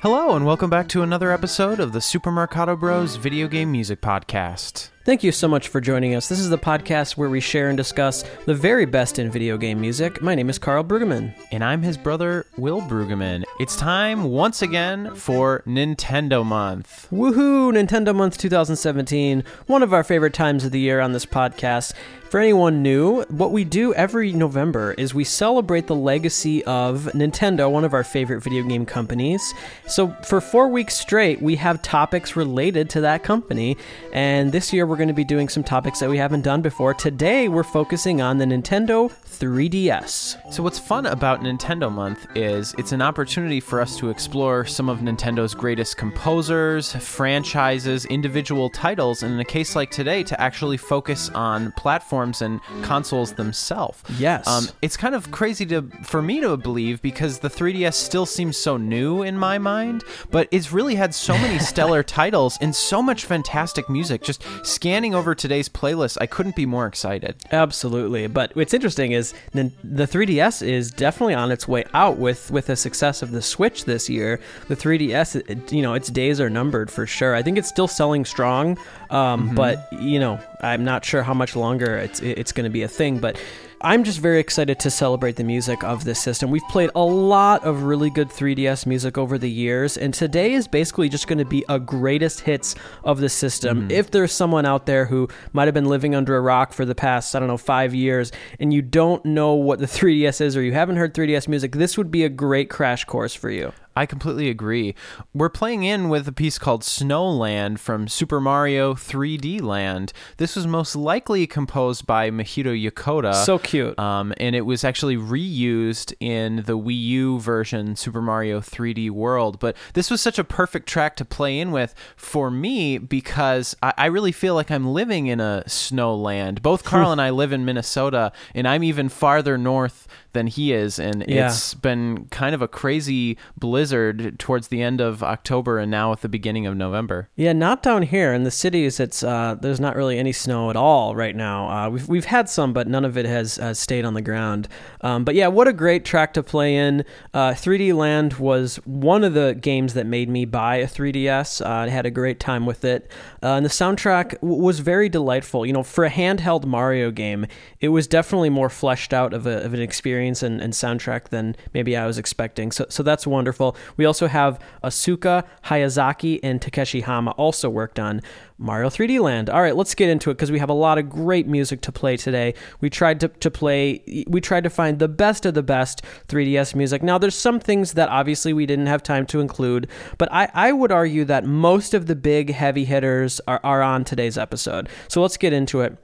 Hello, and welcome back to another episode of the Super Marcato Bros Video Game Music Podcast. Thank you so much for joining us. This is the podcast where we share and discuss the very best in video game music. My name is Carl Brueggemann. And I'm his brother, Will Brueggemann. It's time once again for Nintendo Month. Woohoo! Nintendo Month 2017, one of our favorite times of the year on this podcast. For anyone new, what we do every November is we celebrate the legacy of Nintendo, one of our favorite video game companies. So, for four weeks straight, we have topics related to that company. And this year, we're going to be doing some topics that we haven't done before. Today, we're focusing on the Nintendo 3DS. So, what's fun about Nintendo Month is it's an opportunity for us to explore some of Nintendo's greatest composers, franchises, individual titles, and in a case like today, to actually focus on platforms and consoles themselves. Yes. Um, it's kind of crazy to for me to believe because the 3DS still seems so new in my mind, but it's really had so many stellar titles and so much fantastic music. Just scanning over today's playlist, I couldn't be more excited. Absolutely. But what's interesting is the 3DS is definitely on its way out with with the success of the Switch this year. The 3DS, it- you know, its days are numbered for sure. I think it's still selling strong, um, but you know, I'm not sure how much longer it's it's going to be a thing. But I'm just very excited to celebrate the music of this system. We've played a lot of really good 3DS music over the years, and today is basically just going to be a greatest hits of the system. Mm-hmm. If there's someone out there who might have been living under a rock for the past, I don't know, five years, and you don't know what the 3DS is or you haven't heard 3DS music, this would be a great crash course for you. I completely agree. We're playing in with a piece called Snowland from Super Mario 3D Land. This was most likely composed by Mahito Yokota. So cute. Um, and it was actually reused in the Wii U version, Super Mario 3D World. But this was such a perfect track to play in with for me because I, I really feel like I'm living in a snowland. Both Carl and I live in Minnesota, and I'm even farther north than he is. And Yeah. it's been kind of a crazy blizzard towards the end of October and now at the beginning of November. Yeah, not down here in the cities. It's uh, there's not really any snow at all right now. Uh, we've we've had some, but none of it has, has stayed on the ground. Um, but yeah, what a great track to play in. Uh, 3D Land was one of the games that made me buy a 3DS. Uh, I had a great time with it, uh, and the soundtrack w- was very delightful. You know, for a handheld Mario game, it was definitely more fleshed out of, a, of an experience and, and soundtrack than maybe I was expecting. So so that's wonderful. We also have Asuka, Hayazaki, and Takeshi Hama also worked on Mario 3D Land. All right, let's get into it because we have a lot of great music to play today. We tried to, to play, we tried to find the best of the best 3DS music. Now, there's some things that obviously we didn't have time to include, but I, I would argue that most of the big heavy hitters are, are on today's episode. So let's get into it.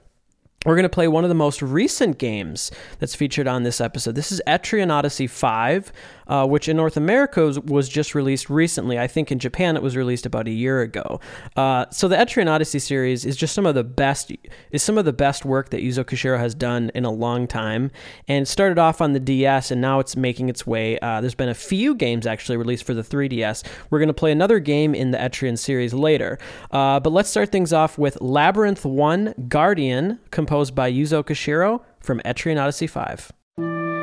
We're going to play one of the most recent games that's featured on this episode. This is Etrian Odyssey 5, uh, which in North America was, was just released recently. I think in Japan it was released about a year ago. Uh, so the Etrian Odyssey series is just some of the best is some of the best work that Yuzo Koshiro has done in a long time. And started off on the DS, and now it's making its way. Uh, there's been a few games actually released for the 3DS. We're going to play another game in the Etrian series later. Uh, but let's start things off with Labyrinth 1 Guardian, composed by Yuzo Koshiro from Etrian Odyssey 5.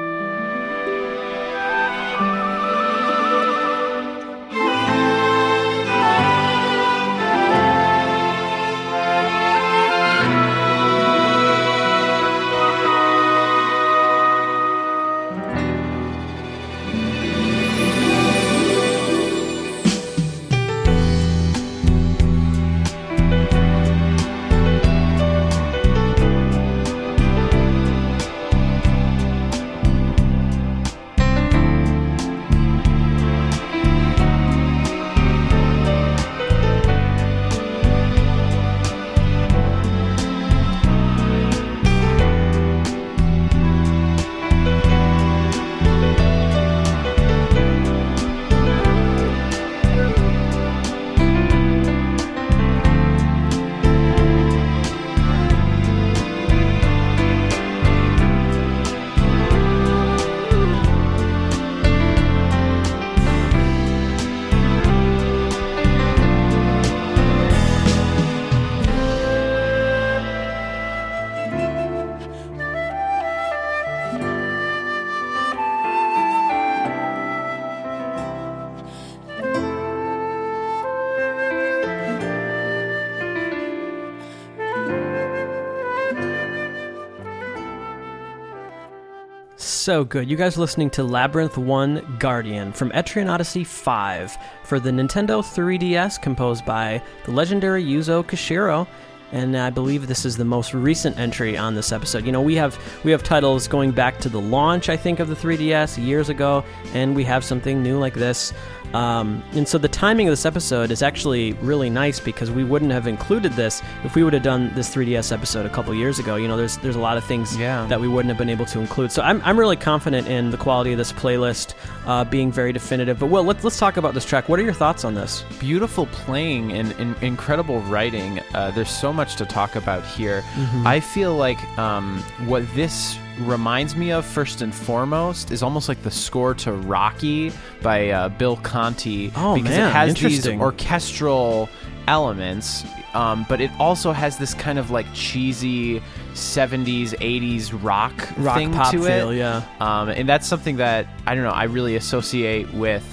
So good. You guys are listening to Labyrinth 1 Guardian from Etrian Odyssey 5 for the Nintendo 3DS, composed by the legendary Yuzo Koshiro. And I believe this is the most recent entry on this episode. You know, we have we have titles going back to the launch, I think, of the 3DS years ago, and we have something new like this. Um, and so the timing of this episode is actually really nice because we wouldn't have included this if we would have done this 3DS episode a couple years ago. You know, there's there's a lot of things Yeah. that we wouldn't have been able to include. So I'm, I'm really confident in the quality of this playlist uh, being very definitive. But Will, let's let's talk about this track. What are your thoughts on this? beautiful playing and, and incredible writing. Uh, there's so much to talk about here. I feel like um, what this reminds me of first and foremost is almost like the score to Rocky by uh, Bill Conti Oh, because man, it has these orchestral elements, um, but it also has this kind of like cheesy 70s 80s rock, Rock thing pop to feel, it. yeah. Um, and that's something that I don't know. I really associate with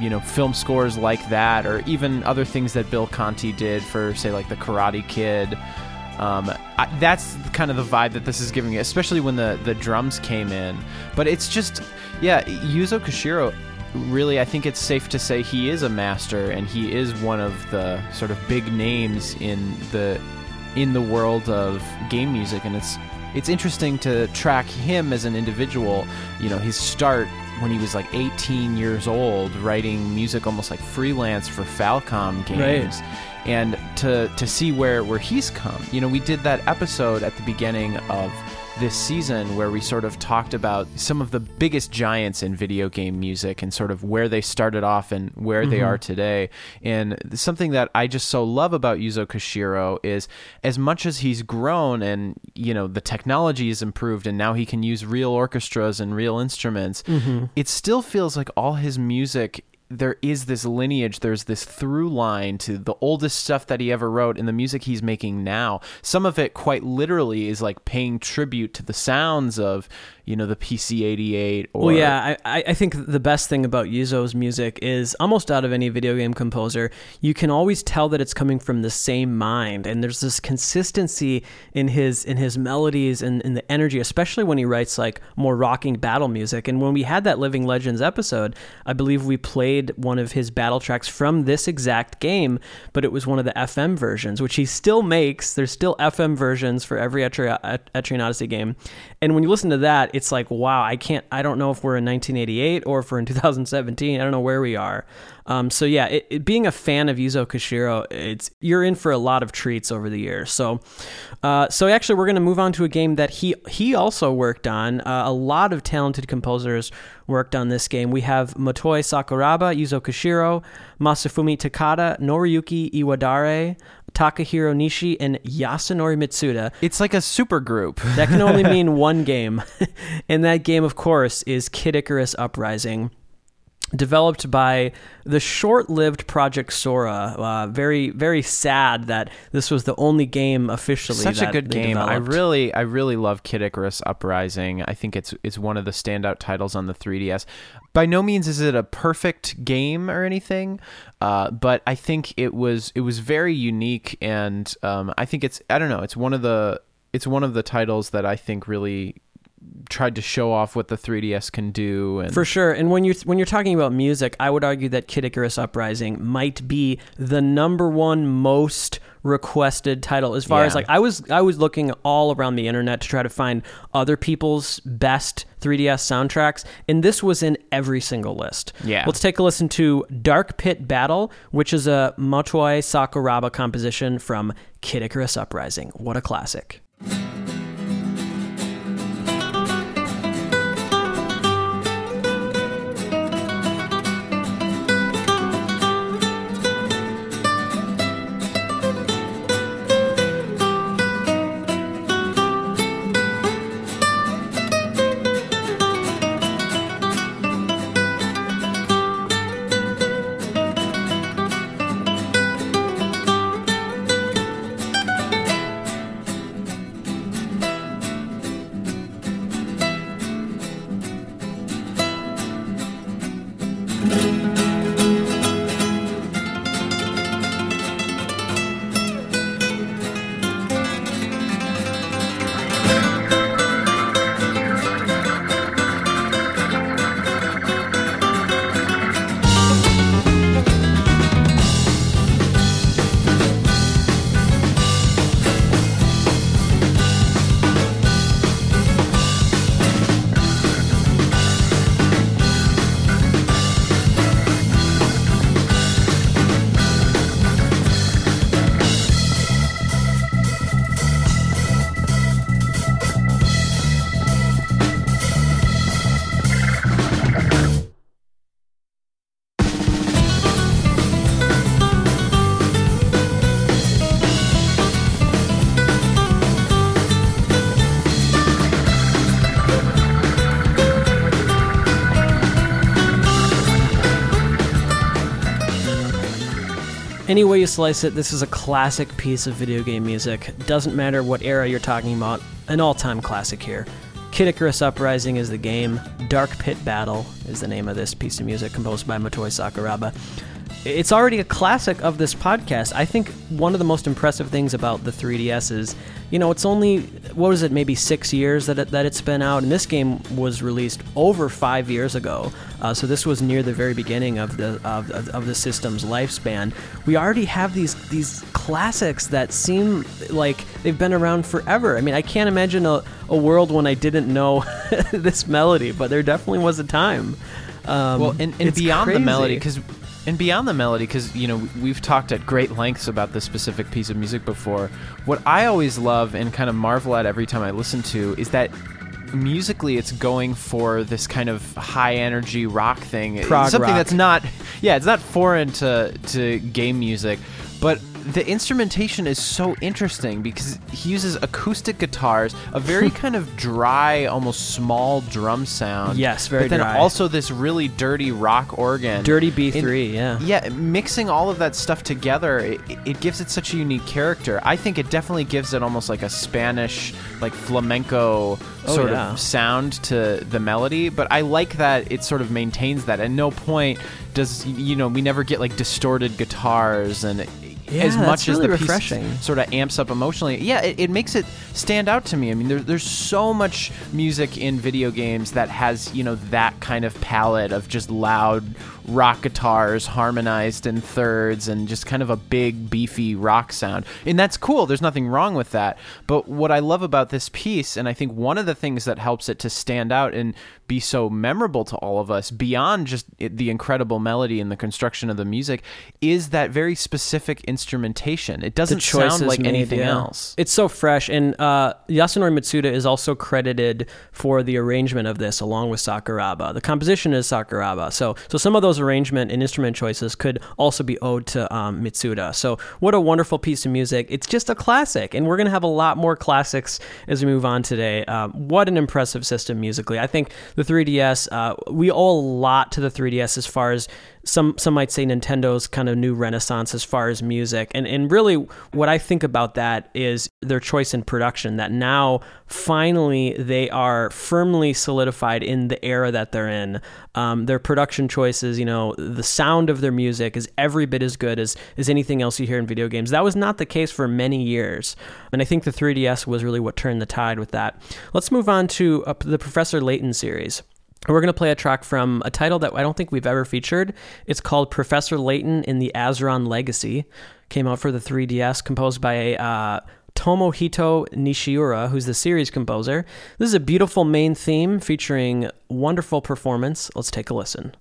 you know film scores like that, or even other things that Bill Conti did for say like the Karate Kid. Um, I, that's kind of the vibe that this is giving especially when the the drums came in. But it's just yeah, Yuzo Koshiro. Really, I think it's safe to say he is a master, and he is one of the sort of big names in the in the world of game music, and it's it's interesting to track him as an individual. You know, his start when he was like 18 years old, writing music almost like freelance for Falcom games, and to to see where where he's come. You know, we did that episode at the beginning of this season where we sort of talked about some of the biggest giants in video game music and sort of where they started off and where they mm-hmm. are today. And something that I just so love about Yuzo Koshiro is as much as he's grown and you know the technology is improved and now he can use real orchestras and real instruments, mm-hmm. it still feels like all his music there is this lineage, there's this through line to the oldest stuff that he ever wrote and the music he's making now. Some of it, quite literally, is like paying tribute to the sounds of, you know, the PC 88 or. Well, yeah, I, I I think the best thing about Yuzo's music is almost out of any video game composer, you can always tell that it's coming from the same mind, and there's this consistency in his in his melodies and in the energy, especially when he writes like more rocking battle music. And when we had that Living Legends episode, I believe we played one of his battle tracks from this exact game, but it was one of the FM versions, which he still makes. There's still FM versions for every Etri- Et- Etrian Odyssey game, and when you listen to that, it's like, wow, I can't, I don't know if we're in 1988 or if we're in 2017. I don't know where we are. Um, so yeah, it, it- being a fan of Yuzo Koshiro, it's you're in for a lot of treats over the years. So, uh, so actually, we're going to move on to a game that he he also worked on. Uh, a lot of talented composers worked on this game. We have Motoi Sakuraba, Yuzo Koshiro, Masafumi Takada, Noriyuki Iwadare, Takahiro Nishi, and Yasunori Mitsuda. It's like a super group. That can only mean one game. and that game, of course, is Kid Icarus Uprising. Developed by the short-lived Project Sora. Uh, very, very sad that this was the only game officially. Such a good game. I really, I really love Kid Icarus Uprising. I think it's it's one of the standout titles on the 3DS. By no means is it a perfect game or anything, uh, but I think it was it was very unique, and um, I think it's I don't know. It's one of the it's one of the titles that I think really tried to show off what the 3DS can do. And For sure. And when you're when you're talking about music, I would argue that Kid Icarus Uprising might be the number one most requested title as far as like I was I was looking all around the internet to try to find other people's best 3DS soundtracks and this was in every single list. Yeah. Let's take a listen to Dark Pit Battle, which is a Motoi Sakuraba composition from Kid Icarus Uprising. What a classic. Slice it, this is a classic piece of video game music. Doesn't matter what era you're talking about, an all time classic here. Kid Icarus Uprising is the game. Dark Pit Battle is the name of this piece of music composed by Motoi Sakuraba. It's already a classic of this podcast. I think one of the most impressive things about the 3DS is, you know, it's only what was it, maybe six years that it, that it's been out, and this game was released over five years ago. Uh, so this was near the very beginning of the of, of the system's lifespan. We already have these these classics that seem like they've been around forever. I mean, I can't imagine a, a world when I didn't know this melody, but there definitely was a time. Um, well, and, and beyond the melody, because and beyond the melody, because you know we've talked at great lengths about this specific piece of music before. What I always love and kind of marvel at every time I listen to is that musically it's going for this kind of high energy rock thing, Prog something rock. that's not yeah, it's not foreign to to game music, but the instrumentation is so interesting because he uses acoustic guitars, a very kind of dry, almost small drum sound. Yes, very But then dry. also this really dirty rock organ. Dirty B3, yeah. Yeah, mixing all of that stuff together, it, it gives it such a unique character. I think it definitely gives it almost like a Spanish, like flamenco Oh, sort yeah. of sound to the melody. But I like that it sort of maintains that. At no point does you know we never get like distorted guitars and. Yeah, as much as really the piece sort of amps up emotionally, yeah, it, it makes it stand out to me. I mean, there, there's so much music in video games that has you know that kind of palette of just loud rock guitars harmonized in thirds and just kind of a big beefy rock sound. And that's cool. There's nothing wrong with that. But what i love about this piece and i think one of the things that helps it to stand out and be so memorable to all of us beyond just the incredible melody and the construction of the music is that very specific instrumentation. It doesn't sound like made, anything yeah. else. It's so fresh, and uh, Yasunori Mitsuda is also credited for the arrangement of this, along with Sakuraba. The composition is Sakuraba, so so some of those arrangement and instrument choices could also be owed to um, Mitsuda. So what a wonderful piece of music! It's just a classic, and we're gonna have a lot more classics as we move on today. Um, what an impressive system musically! I think the 3DS. Uh, we owe a lot to the 3DS as far as some some might say Nintendo's kind of new renaissance as far as music. And and really what I think about that is their choice in production that now finally they are firmly solidified in the era that they're in. Um, their production choices, you know, the sound of their music is every bit as good as, as anything else you hear in video games. That was not the case for many years. And I think the 3DS was really what turned the tide with that. Let's move on to uh, the Professor Layton series. We're going to play a track from a title that I don't think we've ever featured. It's called Professor Layton in the Azran Legacy. Came out for the 3DS, composed by uh, Tomohito Nishiura, who's the series composer. This is a beautiful main theme featuring wonderful performance. Let's take a listen.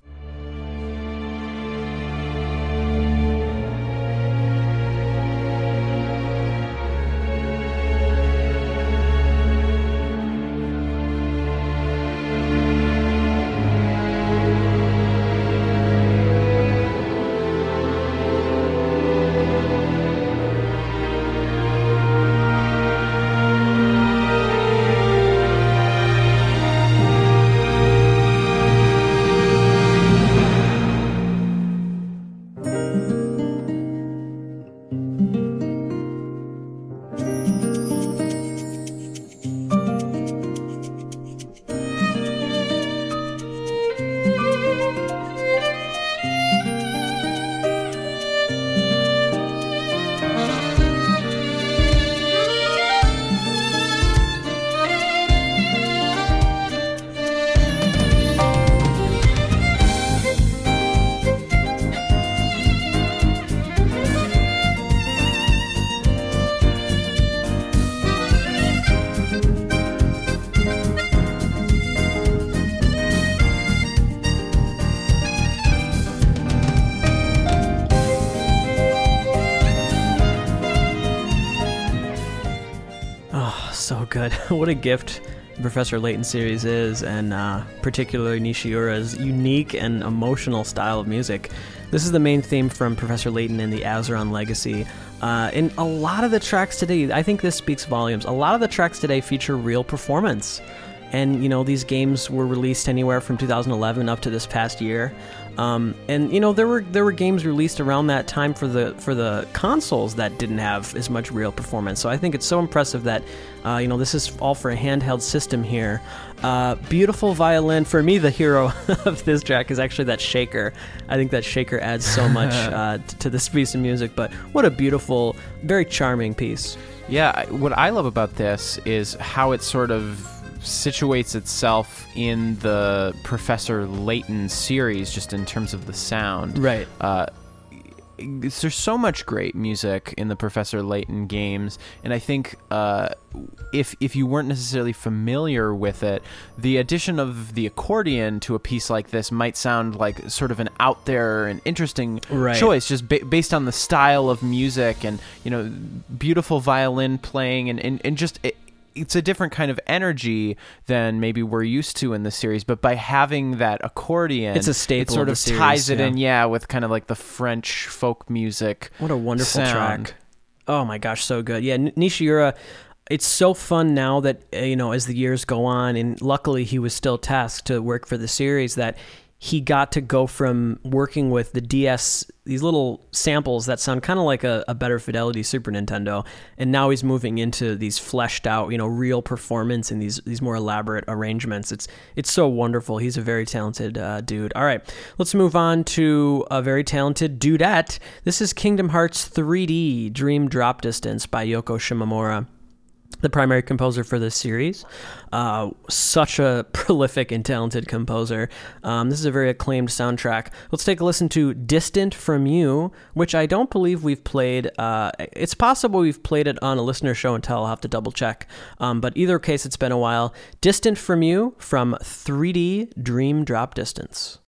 What a gift the Professor Layton series is, and uh, particularly Nishiura's unique and emotional style of music. This is the main theme from Professor Layton in the Azran Legacy. Uh, and a lot of the tracks today, I think this speaks volumes. A lot of the tracks today feature real performance. And, you know, these games were released anywhere from 2011 up to this past year. Um, and you know there were there were games released around that time for the for the consoles that didn't have as much real performance. So I think it's so impressive that uh, you know this is all for a handheld system here. Uh, beautiful violin. For me, the hero of this track is actually that shaker. I think that shaker adds so much uh, t- to this piece of music. But what a beautiful, very charming piece. Yeah, what I love about this is how it sort of situates itself in the Professor Layton series, just in terms of the sound. Right. Uh, there's so much great music in the Professor Layton games, and I think uh, if if you weren't necessarily familiar with it, the addition of the accordion to a piece like this might sound like sort of an out there and interesting Right. choice, just ba- based on the style of music and you know beautiful violin playing and and, and just. It, it's a different kind of energy than maybe we're used to in the series, but by having that accordion, It's a staple It sort of of series, ties it yeah. in, yeah, with kind of like the French folk music. What a wonderful sound. track. Oh my gosh, so good. Yeah, Nishiura, it's so fun now that, uh, you know, as the years go on, and luckily he was still tasked to work for the series, that he got to go from working with the DS, these little samples that sound kind of like a, a better fidelity Super Nintendo, and now he's moving into these fleshed out, you know, real performance and these these more elaborate arrangements. It's it's so wonderful. He's a very talented uh, dude. All right, let's move on to a very talented dudette. This is Kingdom Hearts 3D Dream Drop Distance by Yoko Shimomura the primary composer for this series. Uh, such a prolific and talented composer. Um, this is a very acclaimed soundtrack. Let's take a listen to Distant from You, which I don't believe we've played. Uh, it's possible we've played it on a listener show and tell. I'll have to double check. Um, but either case, it's been a while. Distant from You from 3D Dream Drop Distance.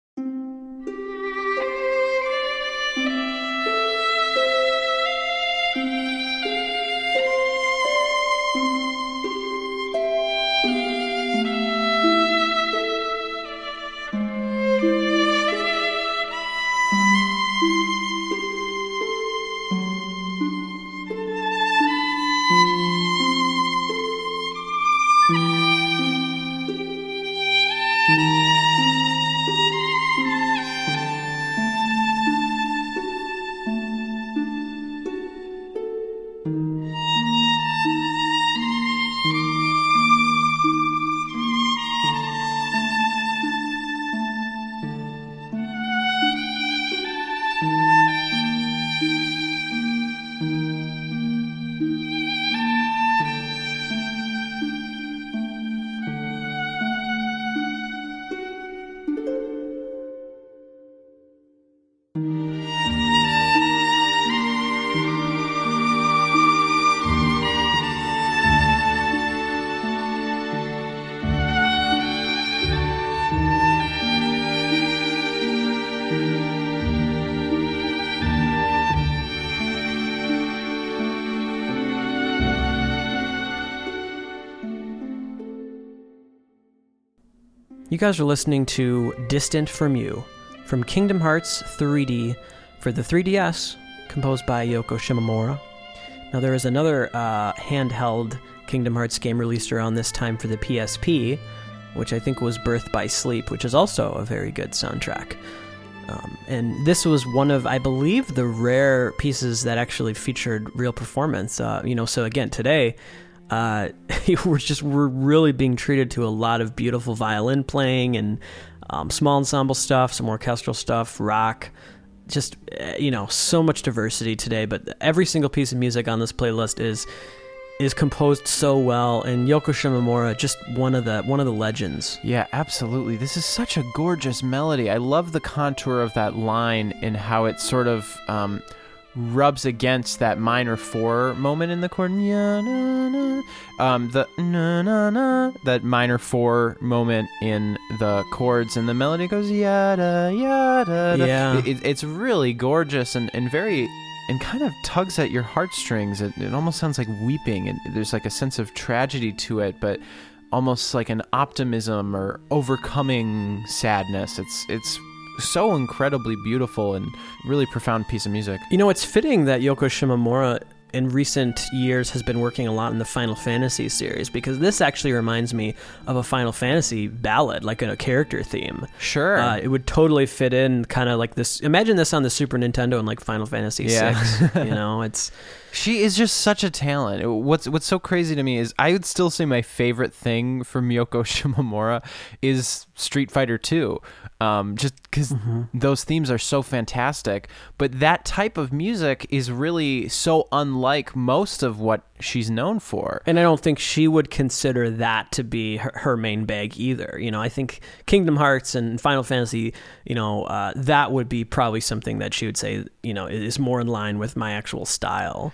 Guys are listening to Distant from You from Kingdom Hearts 3D for the 3DS, composed by Yoko Shimomura. Now, there is another uh, handheld Kingdom Hearts game released around this time for the PSP, which I think was Birth by Sleep, which is also a very good soundtrack. Um, and this was one of, I believe, the rare pieces that actually featured real performance. Uh, you know, so again, today, uh, we're just we're really being treated to a lot of beautiful violin playing and um, small ensemble stuff, some orchestral stuff, rock. Just uh, you know, so much diversity today. But every single piece of music on this playlist is is composed so well, and Yoko Shimomura, just one of the one of the legends. Yeah, absolutely. This is such a gorgeous melody. I love the contour of that line and how it sort of um, rubs against that minor four moment in the chord. Yeah, na, na. Um, the na na na, that minor four moment in the chords, and the melody goes yada yada. da. Yeah. It- it- it's really gorgeous and, and very. And kind of tugs at your heartstrings. It, it almost sounds like weeping. And there's like a sense of tragedy to it, but almost like an optimism or overcoming sadness. It's it's so incredibly beautiful and really profound piece of music. You know, it's fitting that Yoko Shimomura in recent years has been working a lot in the Final Fantasy series because this actually reminds me of a Final Fantasy ballad, like a character theme. Sure. Uh, it would totally fit in, kind of like this. Imagine this on the Super Nintendo and like Final Fantasy Yeah. VI. you know, it's She is just such a talent. What's what's so crazy to me is I would still say my favorite thing from Miyoko Shimomura is Street Fighter 2. Um, just because those themes are so fantastic. But that type of music is really so unlike most of what she's known for. And I don't think she would consider that to be her, her main bag either. You know, I think Kingdom Hearts and Final Fantasy, you know, uh, that would be probably something that she would say, you know, is more in line with my actual style.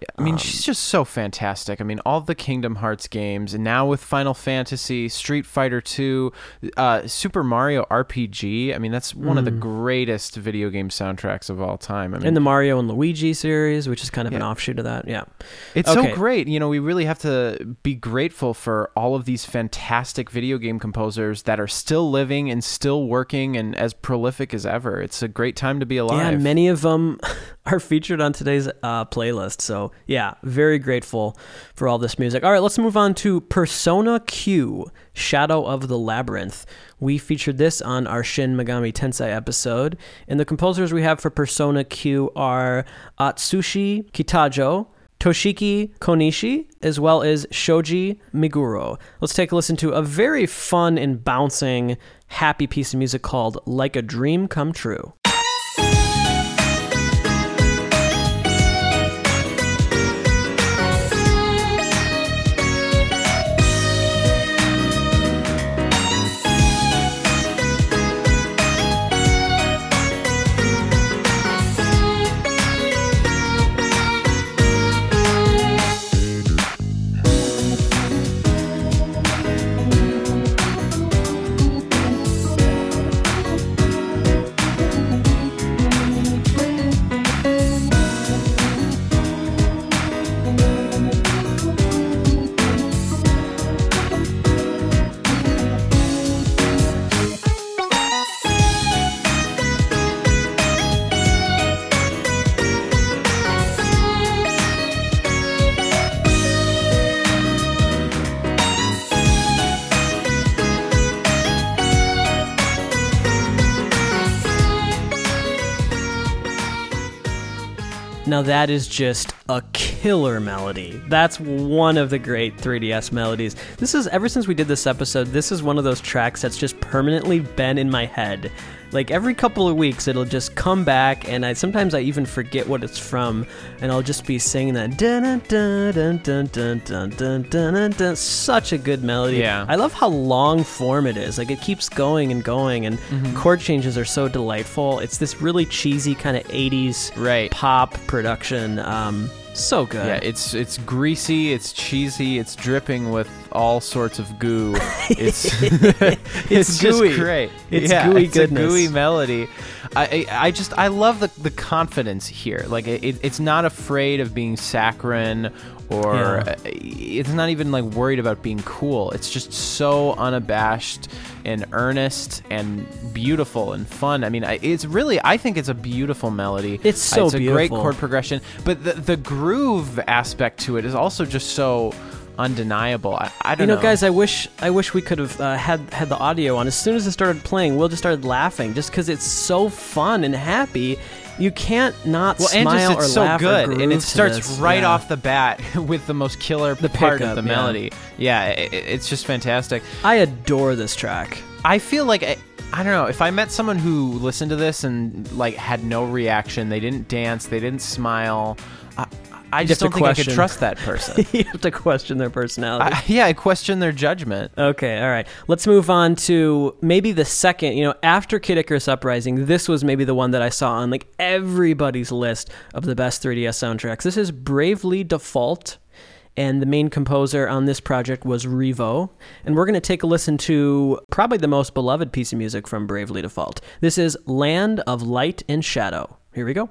Yeah, I mean, she's just so fantastic. I mean, all the Kingdom Hearts games, and now with Final Fantasy, Street Fighter 2, uh, Super Mario RPG. I mean, that's one of the greatest video game soundtracks of all time. I mean, And the Mario and Luigi series, which is kind of an offshoot of that. Yeah. It's Okay. so great. You know, we really have to be grateful for all of these fantastic video game composers that are still living and still working and as prolific as ever. It's a great time to be alive. Yeah, many of them are featured on today's uh, playlist. So, yeah, very grateful for all this music. All right, let's move on to Persona Q Shadow of the Labyrinth. We featured this on our Shin Megami Tensei episode. And the composers we have for Persona Q are Atsushi Kitajoh. Toshiki Konishi, as well as Shoji Meguro. Let's take a listen to a very fun and bouncing, happy piece of music called Like a Dream Come True. Now that is just a killer melody. That's one of the great 3DS melodies. This is ever since we did this episode, this is one of those tracks that's just permanently been in my head. Like every couple of weeks it'll just come back and I sometimes I even forget what it's from and I'll just be singing that dun dun dun dun dun dun dun dun dun. Such a good melody. Yeah. I love how long form it is. Like it keeps going and going and chord changes are so delightful. It's this really cheesy kind of 80s Right. pop production. Um, so good. Yeah, it's it's greasy, it's cheesy, it's dripping with all sorts of goo. It's it's, just gooey. great. It's yeah, gooey it's goodness. a gooey melody. I, I just I love the the confidence here. Like it, it's not afraid of being saccharine or Yeah. uh, it's not even like worried about being cool. It's just so unabashed and earnest and beautiful and fun. I mean, it's really I think it's a beautiful melody. It's so it's a great chord progression, but the the groove aspect to it is also just so undeniable. I, I don't you know, guys, I wish I wish we could have uh, had had the audio on. As soon as it started playing, Will just started laughing, just because it's so fun and happy. You can't not well, and just it's or so laugh good, and it starts this. right Yeah. off the bat with the most killer part pickup, of the yeah. melody. Yeah, i i- it's just fantastic. I adore this track. I feel like I, I don't know if I met someone who listened to this and like had no reaction, they didn't dance, they didn't smile. I, just don't think I could question. trust that person. you have to question their personality. I, yeah, I question their judgment. Okay, all right. Let's move on to maybe the second. You know, after Kid Icarus Uprising, this was maybe the one that I saw on like everybody's list of the best 3DS soundtracks. This is Bravely Default, and the main composer on this project was Revo. And we're going to take a listen to probably the most beloved piece of music from Bravely Default. This is Land of Light and Shadow. Here we go.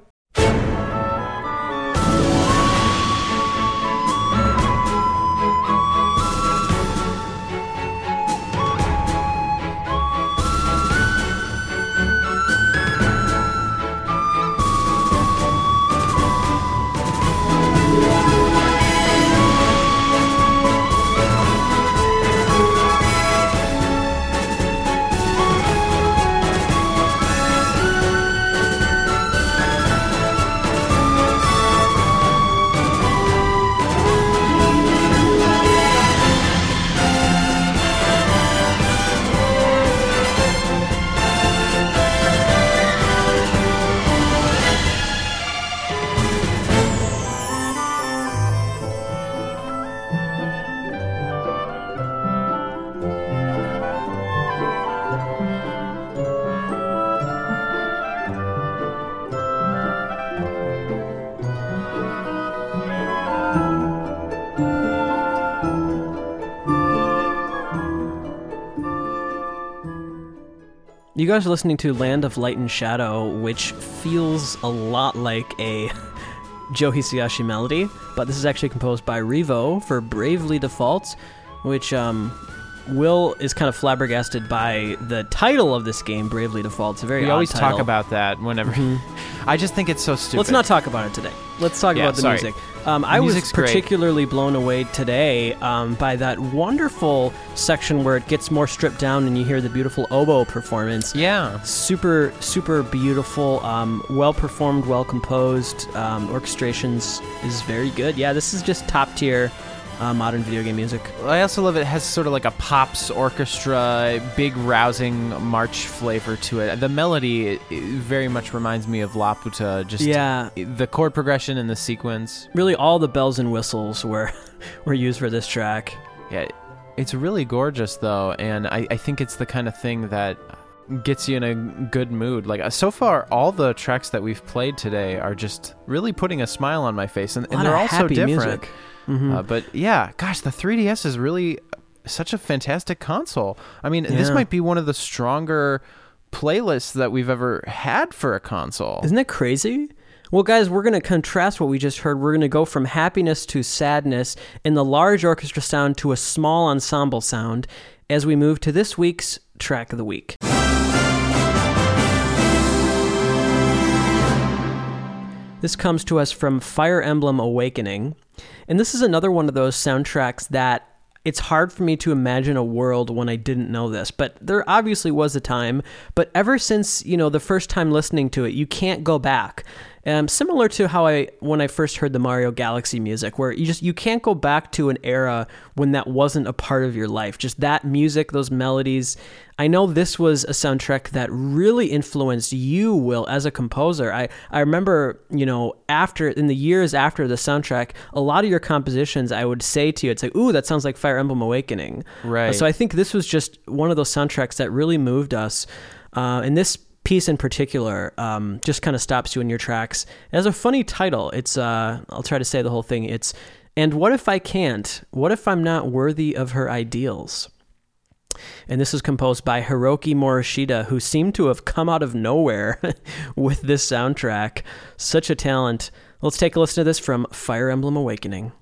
You guys are listening to Land of Light and Shadow, which feels a lot like a Joe Hisaishi melody, but this is actually composed by Revo for Bravely Default, which um, Will is kind of flabbergasted by the title of this game, Bravely Default. It's a very We always title. talk about that whenever. I just think it's so stupid. Let's not talk about it today. Let's talk Yeah, about the sorry. music. Um, I was music's great. particularly blown away today um, by that wonderful section where it gets more stripped down and you hear the beautiful oboe performance. Yeah. Super, super beautiful, um, well performed, well composed. Um, orchestrations is very good. Yeah, this is just top tier uh, modern video game music. I also love it has sort of like a pops orchestra, big rousing march flavor to it. The melody it, it very much reminds me of Laputa. Just Yeah, the chord progression and the sequence. really, all the bells and whistles were were used for this track. Yeah, it's really gorgeous though, and I, I think it's the kind of thing that gets you in a good mood. Like uh, so far, all the tracks that we've played today are just really putting a smile on my face, and, and they're all so different. music. Mhm. Uh, but yeah, gosh, the 3DS is really such a fantastic console. I mean, this might be one of the stronger playlists that we've ever had for a console. Isn't that crazy? Well, guys, we're going to contrast what we just heard. We're going to go from happiness to sadness in the large orchestra sound to a small ensemble sound as we move to this week's track of the week. This comes to us from Fire Emblem Awakening. And this is another one of those soundtracks that it's hard for me to imagine a world when I didn't know this, but there obviously was a time. But ever since, you know, the first time listening to it, you can't go back. Um, similar to how I, when I first heard the Mario Galaxy music, where you just, you can't go back to an era when that wasn't a part of your life. Just that music, those melodies. I know this was a soundtrack that really influenced you, Will, as a composer. I, I remember, you know, after, in the years after the soundtrack, a lot of your compositions, I would say to you, it's like, ooh, that sounds like Fire Emblem Awakening. Right. So I think this was just one of those soundtracks that really moved us. Uh, and this piece in particular um, just kind of stops you in your tracks. It has a funny title. It's, uh, I'll try to say the whole thing. It's, and what if I can't? What if I'm not worthy of her ideals? And this is composed by Hiroki Morishita, who seemed to have come out of nowhere with this soundtrack. Such a talent. Let's take a listen to this from Fire Emblem Awakening.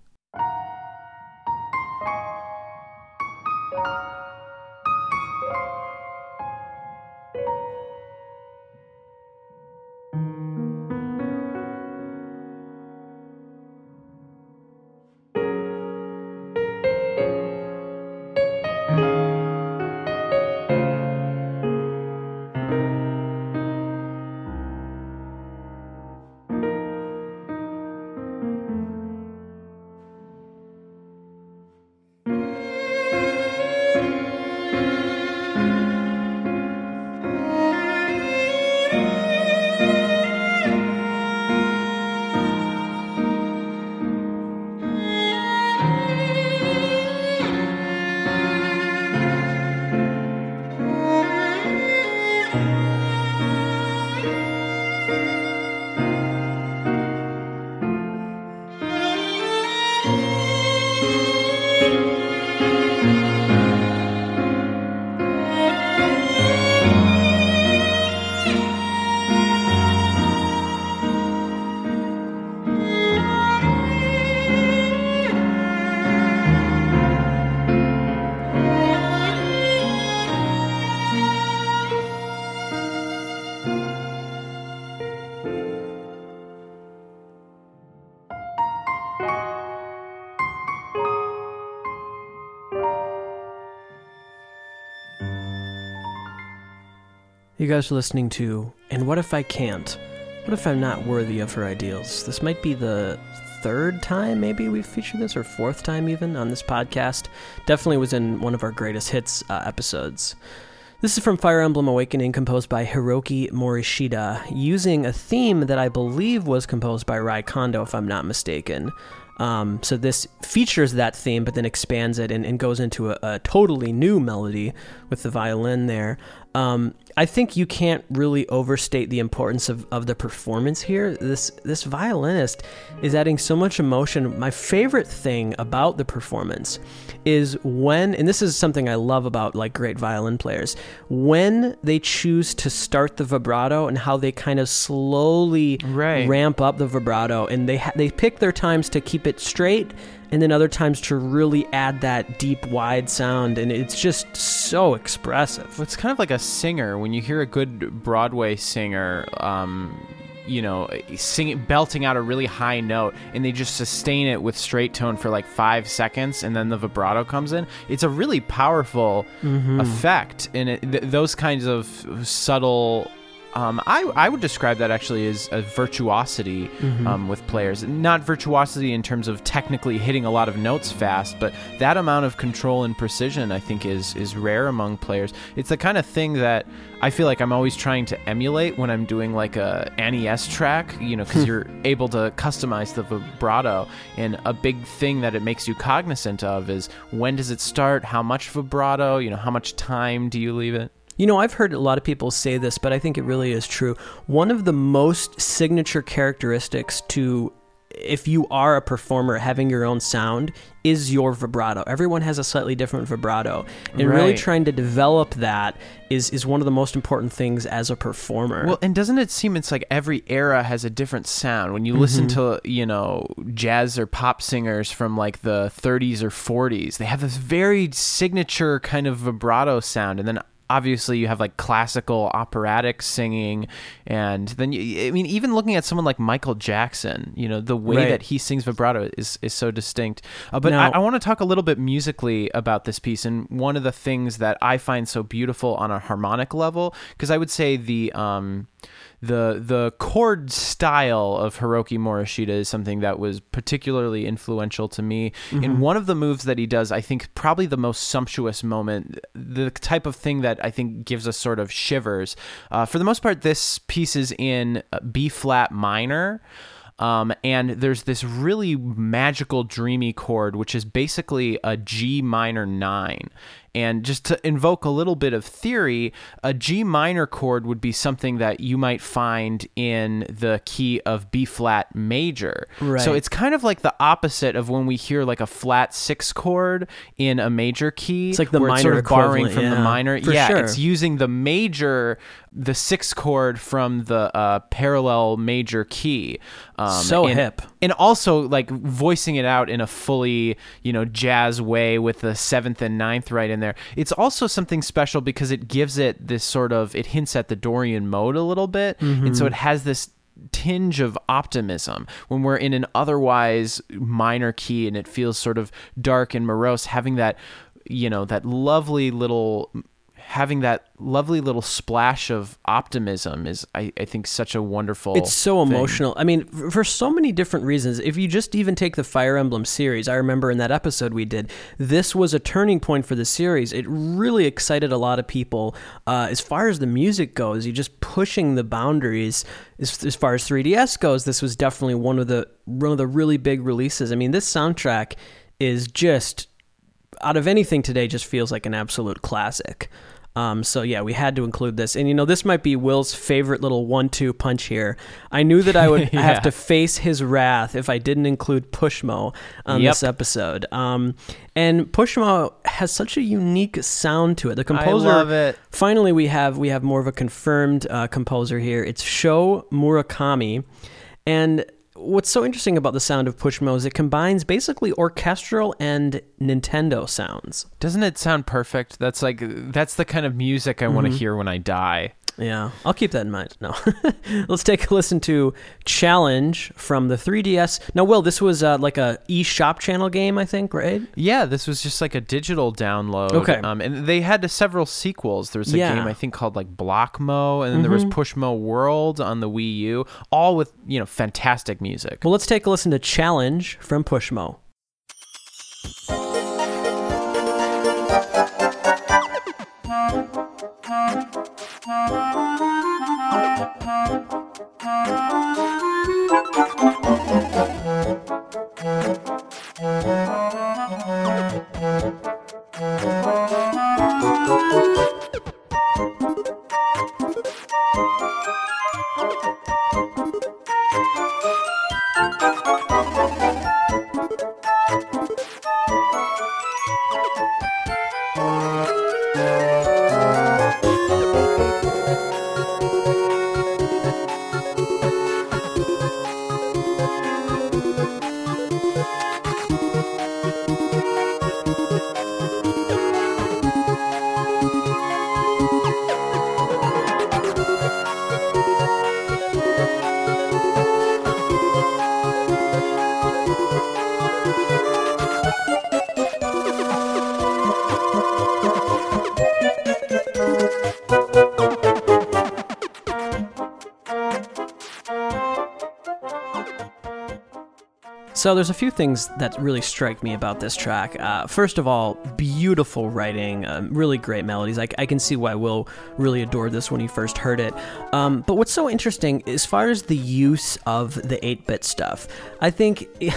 You guys are listening to And What If I Can't? What if I'm not worthy of her ideals? This might be the third time maybe we've featured this, or fourth time even on this podcast. Definitely was in one of our greatest hits uh, episodes. This is from Fire Emblem Awakening, composed by Hiroki Morishita, using a theme that I believe was composed by Rei Kondo, if I'm not mistaken. Um, so this features that theme, but then expands it and, and goes into a, a totally new melody with the violin there. Um, I think you can't really overstate the importance of, of the performance here. This this violinist is adding so much emotion. My favorite thing about the performance is when and this is something I love about like great violin players, when they choose to start the vibrato and how they kind of slowly Right. ramp up the vibrato and they ha- they pick their times to keep it straight and then other times to really add that deep wide sound and it's just so expressive. Well, It's kind of like a singer when you hear a good Broadway singer, um, you know, singing, belting out a really high note, and they just sustain it with straight tone for like five seconds, and then the vibrato comes in. It's a really powerful effect, and it, th- those kinds of subtle. Um, I, I would describe that actually as a virtuosity um, with players. Not virtuosity in terms of technically hitting a lot of notes fast, but that amount of control and precision I think is is rare among players. It's the kind of thing that I feel like I'm always trying to emulate when I'm doing like a NES track, you know, because you're able to customize the vibrato. And a big thing that it makes you cognizant of is when does it start? How much vibrato? You know, how much time do you leave it? You know, I've heard a lot of people say this, but I think it really is true. One of the most signature characteristics to if you are a performer having your own sound is your vibrato. Everyone has a slightly different vibrato. And really trying to develop that is is one of the most important things as a performer. Well, and doesn't it seem it's like every era has a different sound? When you listen mm-hmm. to, you know, jazz or pop singers from like the 30s or 40s, they have this very signature kind of vibrato sound. And then obviously you have like classical operatic singing. And then, you, I mean, even looking at someone like Michael Jackson, you know, the way Right. that he sings vibrato is, is so distinct. Uh, but Now- I, I want to talk a little bit musically about this piece. And one of the things that I find so beautiful on a harmonic level, because I would say the um, the the chord style of Hiroki Morishita is something that was particularly influential to me. In one of the moves that he does, I think probably the most sumptuous moment, the type of thing that I think gives us sort of shivers. Uh, for the most part, this piece is in B flat minor. Um, and there's this really magical, dreamy chord, which is basically a G minor nine. And just to invoke a little bit of theory, a G minor chord would be something that you might find in the key of B flat major. Right. So it's kind of like the opposite of when we hear like a flat six chord in a major key. It's like the where sort minor of borrowing from the minor. for yeah, sure. it's using the major, the sixth chord from the uh, parallel major key. Um, So and, hip. and also like voicing it out in a fully you know jazz way with the seventh and ninth right in there. It's also something special because it gives it this sort of it hints at the Dorian mode a little bit, and so it has this tinge of optimism when we're in an otherwise minor key and it feels sort of dark and morose having that you know that lovely little having that lovely little splash of optimism is i, I think such a wonderful It's so thing. emotional. I mean, for so many different reasons. If you just even take the Fire Emblem series, I remember in that episode we did, this was a turning point for the series. It really excited a lot of people. Uh, as far as the music goes, you just pushing the boundaries. As, as far as 3DS goes, this was definitely one of the one of the really big releases. I mean, this soundtrack is just out of anything today just feels like an absolute classic. Um, so yeah, we had to include this, and you know this might be Will's favorite little one-two punch here. I knew that I would Yeah. have to face his wrath if I didn't include Pushmo on Yep. this episode. Um, and Pushmo has such a unique sound to it. The composer, I love it. Finally, we have we have more of a confirmed uh, composer here. It's Sho Murakami, and what's so interesting about the sound of Pushmo is it combines basically orchestral and Nintendo sounds. Doesn't it sound perfect? That's like that's the kind of music I want to mm-hmm. hear when I die. Yeah, I'll keep that in mind. No, let's take a listen to Challenge from the 3DS. Now, Will, this was uh, like a eShop channel game, I think, right? Yeah, this was just like a digital download. Okay, um, and they had several sequels. There was a yeah. game I think called like Blockmo, and then mm-hmm. there was mm-hmm. Pushmo World on the Wii U, all with you know fantastic music. Well, let's take a listen to Challenge from Pushmo. Thank you. So there's a few things that really strike me about this track. Uh, first of all, beautiful writing, um, really great melodies. I, I, can see why Will really adored this when he first heard it. Um, but what's so interesting, as far as the use of the 8-bit stuff, I think.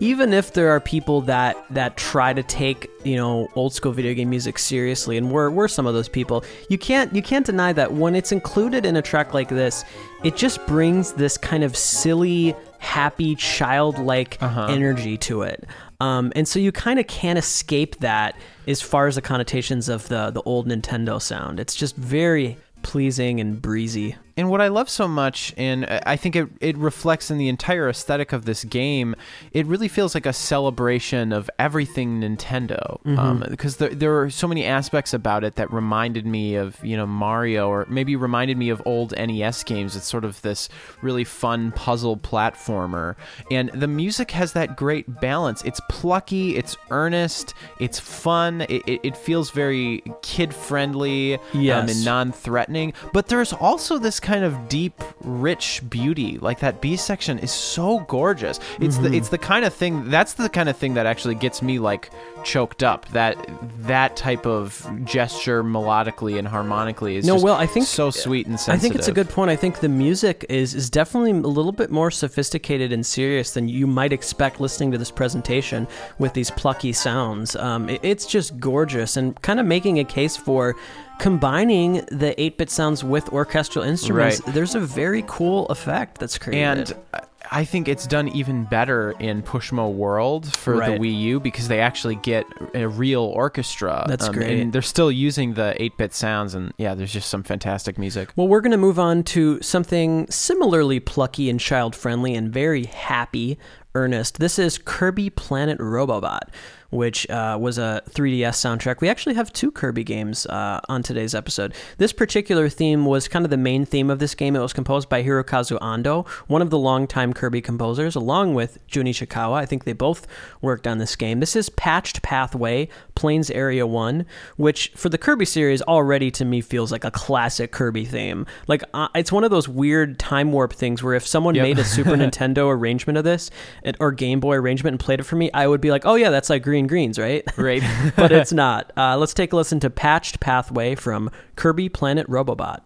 even if there are people that that try to take you know old school video game music seriously and we're, we're some of those people you can't you can't deny that when it's included in a track like this it just brings this kind of silly happy childlike uh-huh. energy to it. Um, and so you kind of can't escape that as far as the connotations of the the old nintendo sound. It's just very pleasing and breezy and what I love so much, and I think it, it reflects in the entire aesthetic of this game, it really feels like a celebration of everything Nintendo. Mm-hmm. Um, because there, there are so many aspects about it that reminded me of, you know, Mario, or maybe reminded me of old NES games. It's sort of this really fun puzzle platformer. And the music has that great balance. It's plucky, it's earnest, it's fun, it, it, it feels very kid friendly yes. um, and non threatening. But there's also this kind kind of deep, rich beauty. Like that B section is so gorgeous. It's mm-hmm. the it's the kind of thing that's the kind of thing that actually gets me like choked up. That that type of gesture melodically and harmonically is no. well, I think so sweet and sensitive. I think it's a good point. I think the music is is definitely a little bit more sophisticated and serious than you might expect listening to this presentation with these plucky sounds. Um, it, it's just gorgeous and kind of making a case for combining the 8-bit sounds with orchestral instruments, right. there's a very cool effect that's created. And I think it's done even better in Pushmo World for right. the Wii U because they actually get a real orchestra. That's um, great. And they're still using the 8-bit sounds and yeah, there's just some fantastic music. Well, we're going to move on to something similarly plucky and child-friendly and very happy earnest. This is Kirby Planet Robobot which uh, was a 3DS soundtrack. We actually have two Kirby games uh, on today's episode. This particular theme was kind of the main theme of this game. It was composed by Hirokazu Ando, one of the longtime Kirby composers, along with Jun Ishikawa. I think they both worked on this game. This is Patched Pathway, Plains Area 1, which for the Kirby series already to me feels like a classic Kirby theme. Like, uh, it's one of those weird time warp things where if someone yep. made a Super Nintendo arrangement of this or Game Boy arrangement and played it for me, I would be like, oh yeah, that's like Green green greens, right? Right. but it's not. Uh, let's take a listen to Patched Pathway from Kirby Planet Robobot.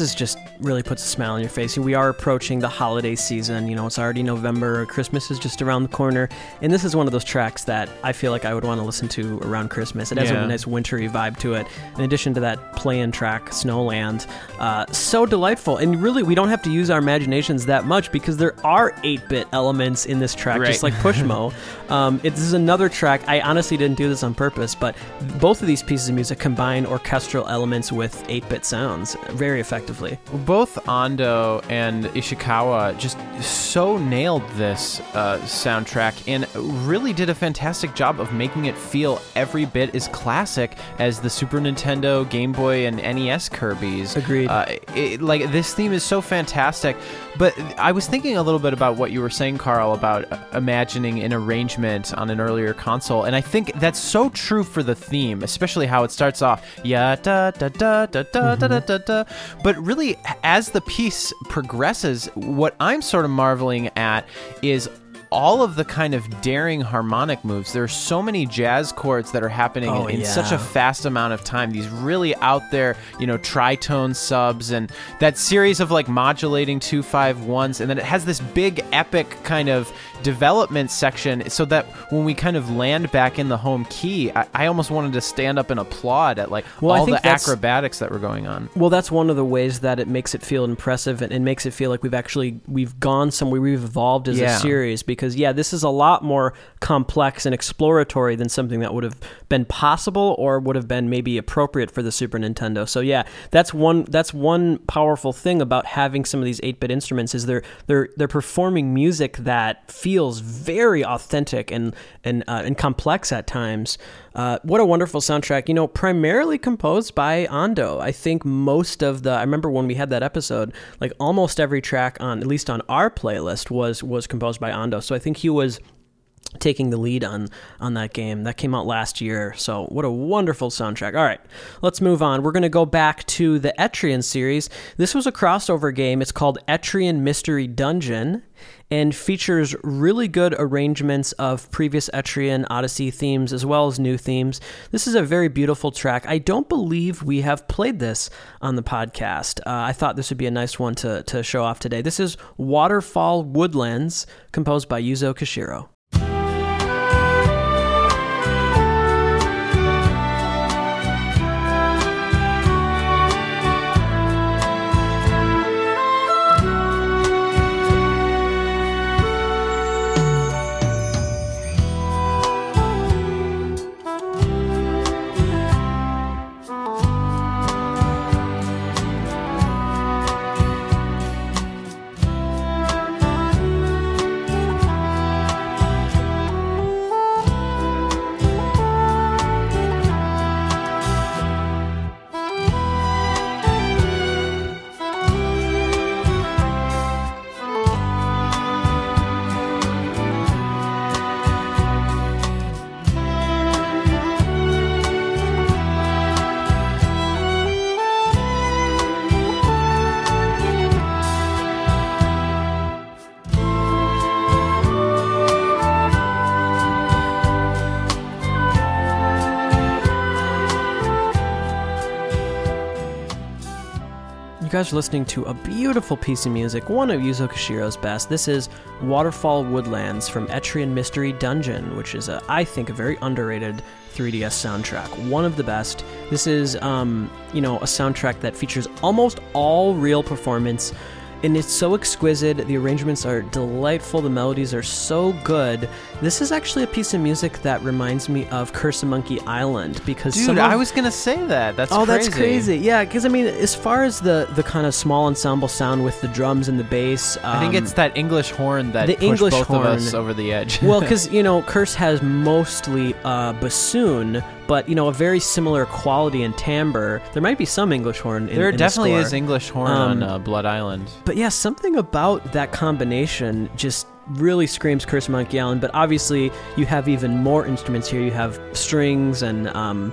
Is just really puts a smile on your face. We are approaching the holiday season. You know, it's already November. Christmas is just around the corner, and this is one of those tracks that I feel like I would want to listen to around Christmas. It has yeah. a nice wintry vibe to it. In addition to that play-in track, Snowland, uh, so delightful. And really, we don't have to use our imaginations that much because there are 8-bit elements in this track, right. just like Pushmo. um, it, this is another track. I honestly didn't do this on purpose, but both of these pieces of music combine orchestral elements with 8-bit sounds very effectively both Ando and Ishikawa just so nailed this uh, soundtrack and really did a fantastic job of making it feel every bit as classic as the Super Nintendo, Game Boy, and NES Kirby's. Agreed. Uh, it, like this theme is so fantastic, but I was thinking a little bit about what you were saying, Carl, about uh, imagining an arrangement on an earlier console, and I think that's so true for the theme, especially how it starts off, yeah da da da da da da da da, but really as the piece progresses, what I'm sort of marveling at is all of the kind of daring harmonic moves. There are so many jazz chords that are happening oh, in, yeah. such a fast amount of time. These really out there, you know, tritone subs and that series of like modulating two five ones, and then it has this big epic kind of development section so that when we kind of land back in the home key, I, I almost wanted to stand up and applaud at like Well, all the acrobatics that were going on. Well, that's one of the ways that it makes it feel impressive and, and makes it feel like we've actually we've gone somewhere, we've evolved as Yeah. a series. Because yeah, this is a lot more complex and exploratory than something that would have been possible or would have been maybe appropriate for the Super Nintendo. So yeah, that's one that's one powerful thing about having some of these eight bit instruments is they're they're they're performing music that feels very authentic and and uh, and complex at times. Uh, what a wonderful soundtrack! You know, primarily composed by Ando. I think most of the. I remember when we had that episode, like almost every track on, at least on our playlist, was was composed by Ando. So I think he was taking the lead on on that game. That came out last year so what a wonderful soundtrack. All right let's move on. We're going to go back to the etrian series. This was a crossover game. It's called etrian mystery dungeon and features really good arrangements of previous etrian odyssey themes as well as new themes. This is a very beautiful track. I don't believe we have played this on the podcast. Uh, i thought this would be a nice one to, to show off today. This is waterfall woodlands composed by yuzo koshiro guys are listening to a beautiful piece of music, one of Yuzo Koshiro's best. This is Waterfall Woodlands from Etrian Mystery Dungeon, which is, a, I think, a very underrated 3DS soundtrack. One of the best. This is, um, you know, a soundtrack that features almost all real performance, and it's so exquisite. The arrangements are delightful. The melodies are so good. This is actually a piece of music that reminds me of Curse of Monkey Island because Dude, of, I was gonna say that. That's oh, crazy. that's crazy. Yeah, because I mean, as far as the the kind of small ensemble sound with the drums and the bass, um, I think it's that English horn that the English both of us horn. over the edge. well, because you know, Curse has mostly uh, bassoon, but you know, a very similar quality and timbre. There might be some English horn. In, there in definitely is English horn Um, on uh, Blood Island. But yeah, something about that combination just really screams Curse Monkey Island. But obviously, you have even more instruments here. You have strings, and um,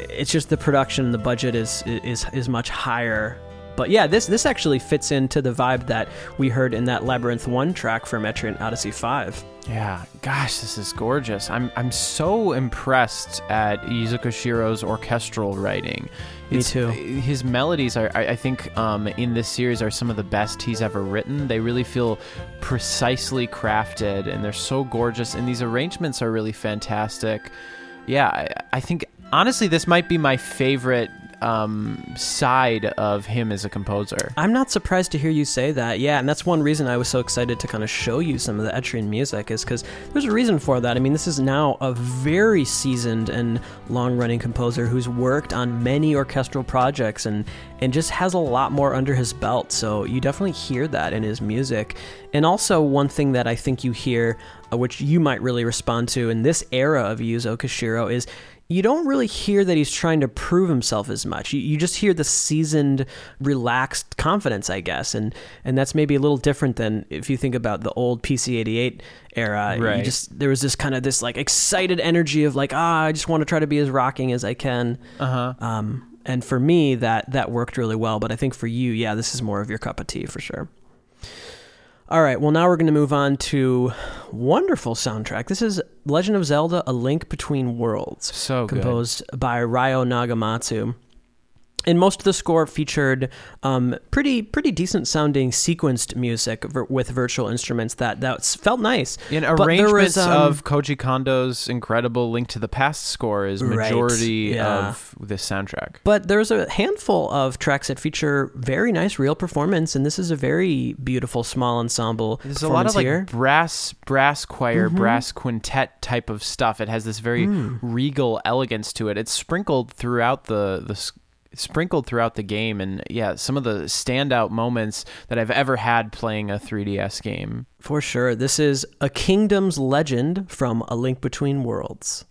it's just the production, and the budget is is is much higher. But yeah, this this actually fits into the vibe that we heard in that Labyrinth One track from Etrian Odyssey Five. Yeah, gosh, this is gorgeous. I'm I'm so impressed at Yuzo Koshiro's orchestral writing. Me too. His melodies are, I I think, um, in this series are some of the best he's ever written. They really feel precisely crafted, and they're so gorgeous. And these arrangements are really fantastic. Yeah, I, I think honestly, this might be my favorite um, side of him as a composer. I'm not surprised to hear you say that. Yeah, and that's one reason I was so excited to kind of show you some of the Etrian music is because there's a reason for that. I mean, this is now a very seasoned and long-running composer who's worked on many orchestral projects and and just has a lot more under his belt. So you definitely hear that in his music. And also one thing that I think you hear, uh, which you might really respond to in this era of Yuzo Koshiro, is you don't really hear that he's trying to prove himself as much. You, you just hear the seasoned, relaxed confidence, I guess, and and that's maybe a little different than if you think about the old PC88 era. You Right. just there was this kind of this like excited energy of like ah, I just want to try to be as rocking as I can. Uh huh. Um, and for me, that that worked really well. But I think for you, yeah, this is more of your cup of tea for sure. All right, well, now we're going to move on to wonderful soundtrack. This is Legend of Zelda: A Link Between Worlds So good. composed by Ryo Nagamatsu. And most of the score featured um, pretty pretty decent sounding sequenced music ver- with virtual instruments that that felt nice. In But arrangements was, um, of Koji Kondo's incredible Link to the Past score is Right, majority yeah. of this soundtrack. But there's a handful of tracks that feature very nice real performance, and this is a very beautiful small ensemble There's a lot of like here. Mm-hmm. brass brass choir, brass quintet type of stuff. It has this very Mm. regal elegance to it. It's sprinkled throughout the the sprinkled throughout the game and yeah, some of the standout moments that I've ever had playing a 3DS game. For sure. This is A Kingdom's Legend from A Link Between Worlds.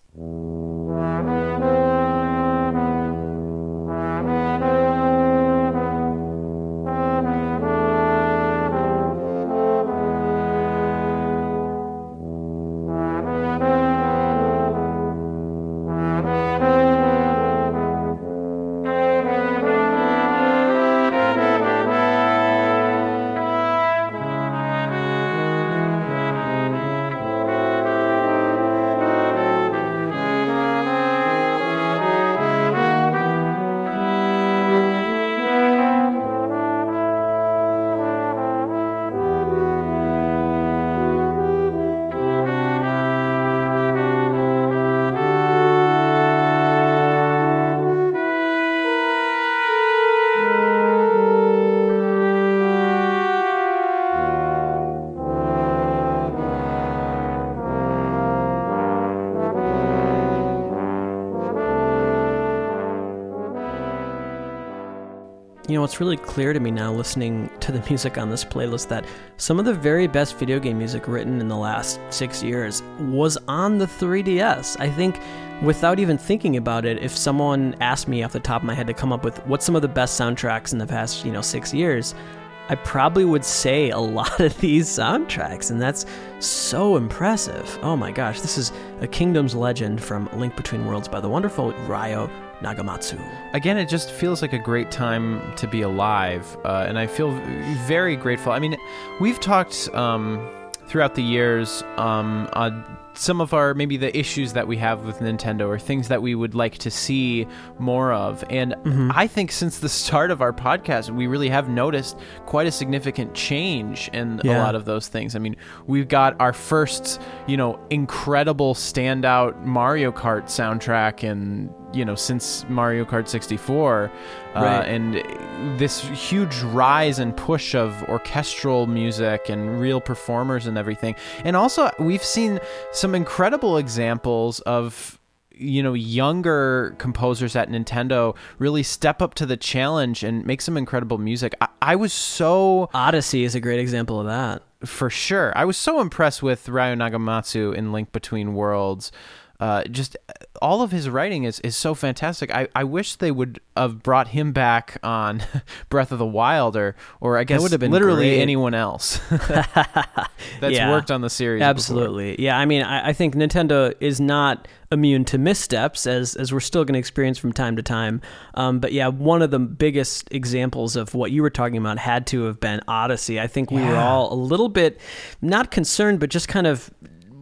It's really clear to me now listening to the music on this playlist that some of the very best video game music written in the last six years was on the 3DS. I think, without even thinking about it, if someone asked me off the top of my head to come up with what's some of the best soundtracks in the past, you know, six years, I probably would say a lot of these soundtracks, and that's so impressive. Oh my gosh, this is A Kingdom's Legend from Link Between Worlds by the wonderful Ryo Nagamatsu. Again, it just feels like a great time to be alive, uh, and I feel very grateful. I mean, we've talked um, throughout the years um, on some of our maybe the issues that we have with Nintendo or things that we would like to see more of. And I think since the start of our podcast, we really have noticed quite a significant change in a lot of those things. I mean, we've got our first, you know, incredible standout Mario Kart soundtrack and you know since Mario Kart 64 uh, Right. and this huge rise and push of orchestral music and real performers and everything and also we've seen some incredible examples of you know younger composers at Nintendo really step up to the challenge and make some incredible music I, I was so Odyssey is a great example of that. for sure. I was so impressed with Ryo Nagamatsu in Link Between Worlds. Uh, just all of his writing is, is so fantastic. I, I wish they would have brought him back on Breath of the Wild or, or I guess would have been literally great. anyone else that's Yeah. worked on the series. before. Absolutely. Yeah, I mean, I, I think Nintendo is not immune to missteps, as as we're still going to experience from time to time. Um, but yeah, one of the biggest examples of what you were talking about had to have been Odyssey. I think we were all a little bit not concerned, but just kind of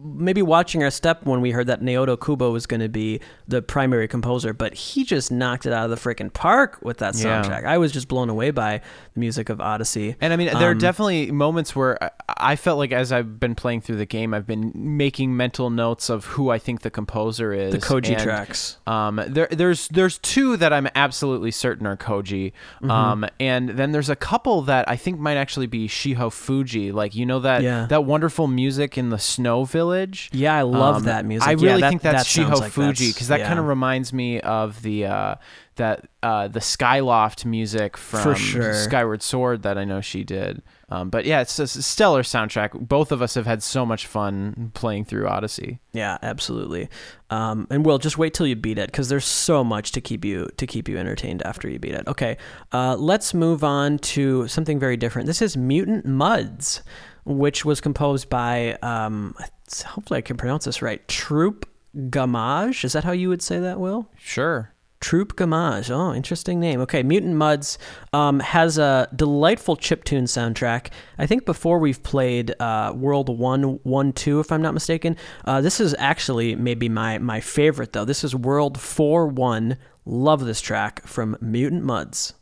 maybe watching our step when we heard that Naoto Kubo was going to be the primary composer, but he just knocked it out of the freaking park with that Yeah. soundtrack. I was just blown away by the music of Odyssey. And I mean, there are Um, definitely moments where I- I felt like as I've been playing through the game, I've been making mental notes of who I think the composer is. The Koji and, tracks. Um, there, there's there's two that I'm absolutely certain are Koji, Mm-hmm. um, and then there's a couple that I think might actually be Shiho Fujii. Like you know that Yeah. that wonderful music in the Snow Village. Yeah, I love Um, that music. I Yeah, really that- think that's that Shiho like Fujii because that yeah. kind of reminds me of the uh, that uh, the Skyloft music from sure. Skyward Sword that I know she did. Um, but yeah, it's a stellar soundtrack. Both of us have had so much fun playing through Odyssey. Yeah, absolutely. Um, and Will, just wait till you beat it because there's so much to keep you to keep you entertained after you beat it. Okay, uh, let's move on to something very different. This is Mutant Mudds, which was composed by um, hopefully I can pronounce this right. Troupe Gammage. Is that how you would say that, Will? Sure. Troupe Gammage. Oh, interesting name. Okay, Mutant Mudds um, has a delightful chiptune soundtrack. I think before we've played uh, World 1, 1, 2, if I'm not mistaken. Uh, this is actually maybe my, my favorite, though. This is World 4 1. Love this track from Mutant Mudds.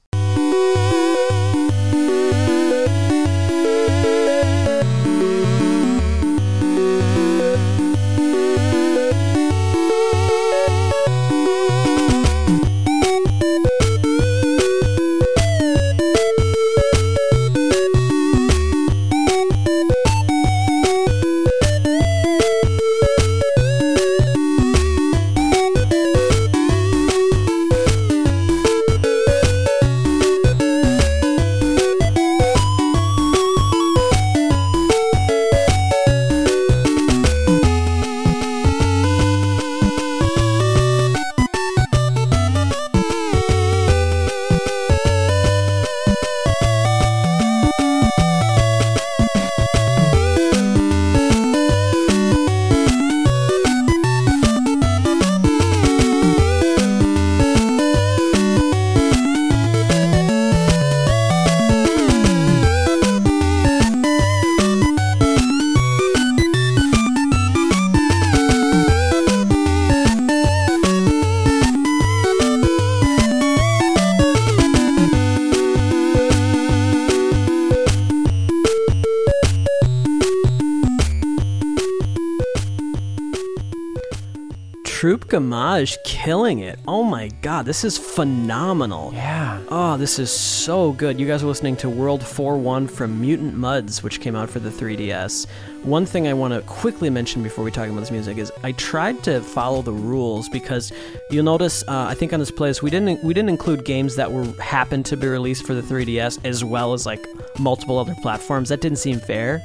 Troupe killing it. Oh my god, this is phenomenal. Yeah. Oh, this is so good. You guys are listening to World 4 1 from Mutant Mudds, which came out for the 3DS. One thing I want to quickly mention before we talk about this music is I tried to follow the rules because you'll notice uh, I think on this playlist we didn't we didn't include games that were happened to be released for the 3DS as well as like multiple other platforms. That didn't seem fair.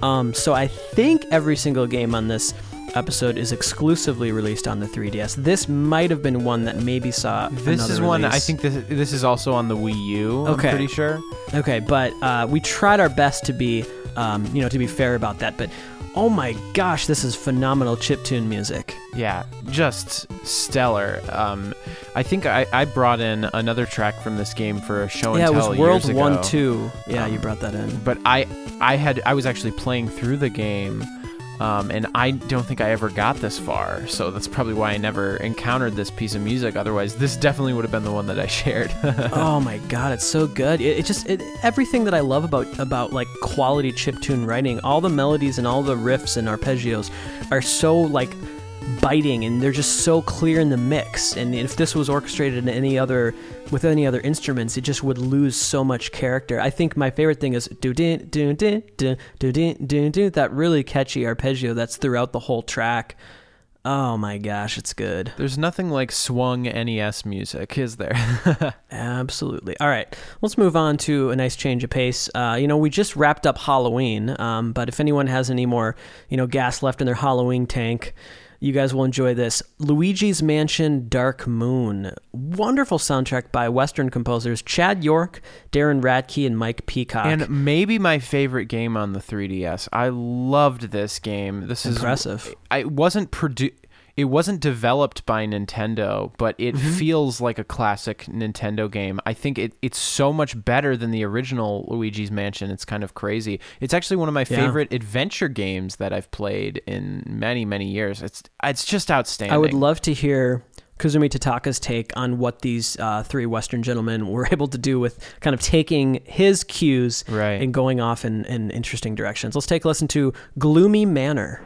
Um, so I think every single game on this episode is exclusively released on the 3DS. This might have been one that maybe saw. This is one. I think this this is also on the Wii U. Okay. I'm pretty sure. Okay, but uh, we tried our best to be, um, you know, to be fair about that. But oh my gosh, this is phenomenal chiptune music. Yeah, just stellar. Um, I think I, I brought in another track from this game for a show and yeah, it tell was World One. Two. Yeah, you Um, brought that in. But I I had I was actually playing through the game. Um, and I don't think I ever got this far, so that's probably why I never encountered this piece of music. Otherwise, this definitely would have been the one that I shared. oh my god, it's so good. It, it just it, everything that I love about about like quality chiptune writing, all the melodies and all the riffs and arpeggios are so like biting and they're just so clear in the mix. And if this was orchestrated in any other with any other instruments, it just would lose so much character. I think my favorite thing is do din do din do do din do do that really catchy arpeggio that's throughout the whole track. Oh my gosh, it's good. There's nothing like swung NES music, is there? Absolutely. All right, let's move on to a nice change of pace. Uh, you know, we just wrapped up Halloween, um, but if anyone has any more, you know, gas left in their Halloween tank, you guys will enjoy this. Luigi's Mansion Dark Moon. Wonderful soundtrack by Western composers Chad York, Darren Radtke, and Mike Peacock. and maybe my favorite game on the 3DS. I loved this game. This Impressive. is I it wasn't produ- it wasn't developed by Nintendo, but it Mm-hmm. feels like a classic Nintendo game. I think it, it's so much better than the original Luigi's Mansion. It's kind of crazy. It's actually one of my Yeah. favorite adventure games that I've played in many many years. It's it's just outstanding. I would love to hear Kazumi Totaka's take on what these uh, three Western gentlemen were able to do with kind of taking his cues Right. and going off in, in interesting directions. Let's take a listen to Gloomy Manor.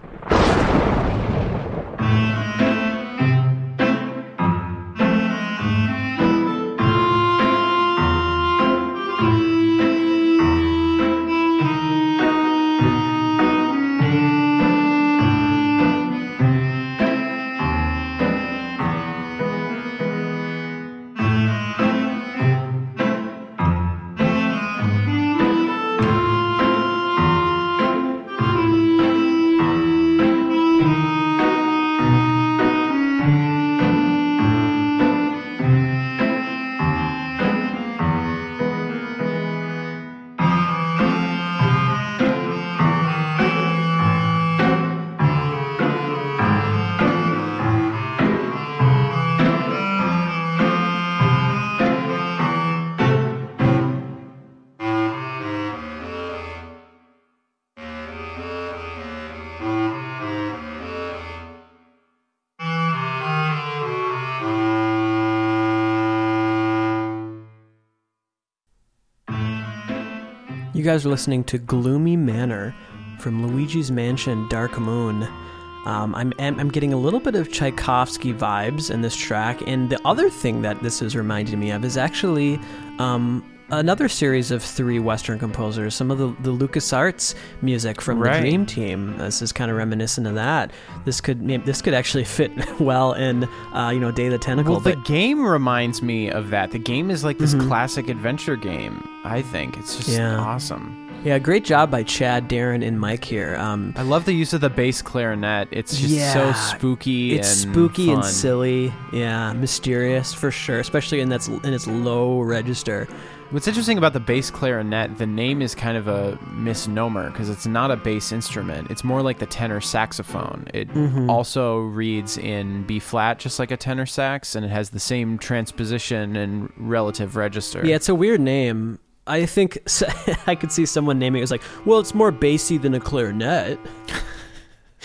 You guys are listening to Gloomy Manor from Luigi's Mansion Dark Moon. Um, I'm, I'm getting a little bit of Tchaikovsky vibes in this track, and the other thing that this is reminding me of is actually um, another series of three Western composers. Some of the the LucasArts music from Right. the Dream Team. This is kind of reminiscent of that. This could this could actually fit well in uh, you know Day of the Tentacle. Well, the game reminds me of that. The game is like this Mhm. classic adventure game. I think it's just Yeah. awesome. yeah, great job by Chad, Darren, and Mike here. Um, I love the use of the bass clarinet. It's just so spooky. it's and spooky and silly. Yeah, mysterious for sure, especially in that's in its low register. What's interesting about the bass clarinet, the name is kind of a misnomer because it's not a bass instrument. It's more like the tenor saxophone. It Mhm. also reads in B flat, just like a tenor sax, and it has the same transposition and relative register. Yeah, it's a weird name. I think I could see someone naming it as like, well, it's more bassy than a clarinet.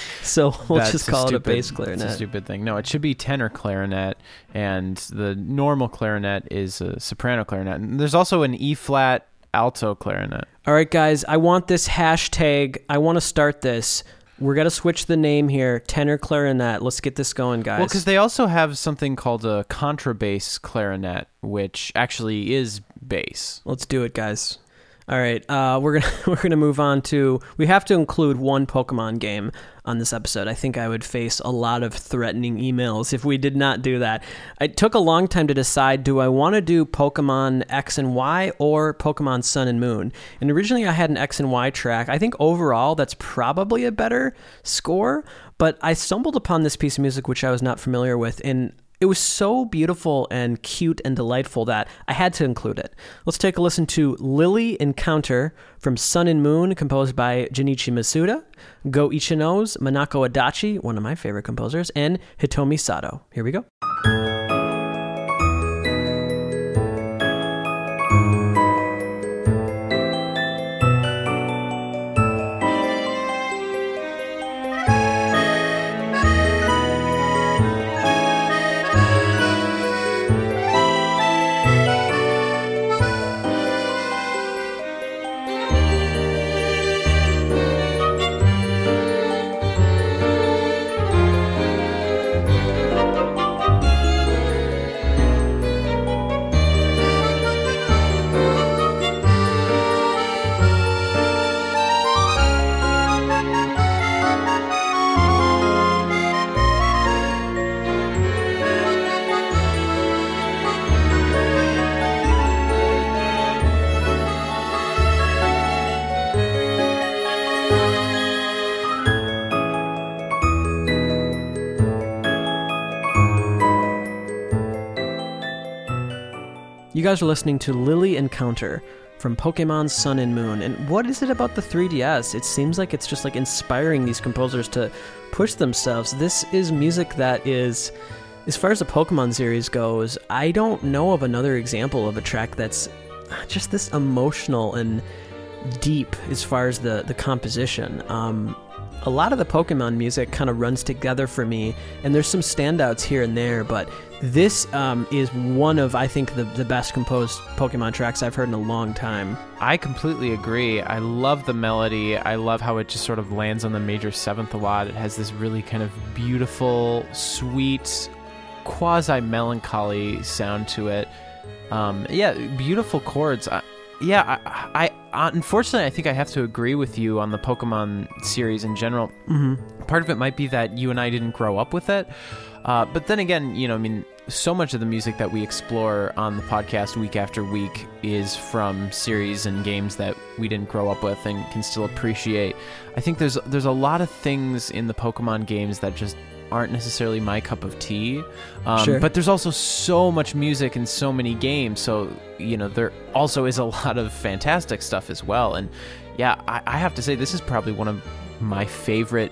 so we'll That's just call it a stupid- bass It's a stupid thing. No, it should be tenor clarinet, and the normal clarinet is a soprano clarinet. And there's also an E flat alto clarinet. All right, guys, I want this hashtag. I want to start this. We're gonna switch the name here. Tenor clarinet. Let's get this going, guys. Well, because they also have something called a contrabass clarinet, which actually is bass. Let's do it, guys. All right, uh, we're gonna we're gonna move on to. We have to include one Pokemon game on this episode. I think I would face a lot of threatening emails if we did not do that. It took a long time to decide: do I want to do Pokemon X and Y or Pokemon Sun and Moon? And originally, I had an X and Y track. I think overall, that's probably a better score. But I stumbled upon this piece of music which I was not familiar with, and it was so beautiful and cute and delightful that I had to include it. Let's take a listen to Lily Encounter from Sun and Moon, composed by Junichi Masuda, Go Ichinose Minako Adachi, one of my favorite composers, and Hitomi Sato. Here we go. Guys are listening to Lillie Encounter from Pokemon Sun and Moon. And what is it about the 3DS? It seems like it's just like inspiring these composers to push themselves. This is music that is as far as the Pokemon series goes, I don't know of another example of a track that's just this emotional and deep as far as the the composition. Um, a lot of the Pokemon music kind of runs together for me, and there's some standouts here and there, but this um, is one of I think the the best composed Pokemon tracks I've heard in a long time. I completely agree. I love the melody. I love how it just sort of lands on the major seventh a lot. It has this really kind of beautiful, sweet, quasi melancholy sound to it. Um, yeah, beautiful chords. I, yeah, I, I unfortunately I think I have to agree with you on the Pokemon series in general. Mm-hmm. Part of it might be that you and I didn't grow up with it, uh, but then again, you know, I mean, so much of the music that we explore on the podcast week after week is from series and games that we didn't grow up with and can still appreciate. I think there's there's a lot of things in the Pokemon games that just aren't necessarily my cup of tea. Um, Sure. But there's also so much music in so many games, so you know there also is a lot of fantastic stuff as well. And yeah, I, I have to say this is probably one of my favorite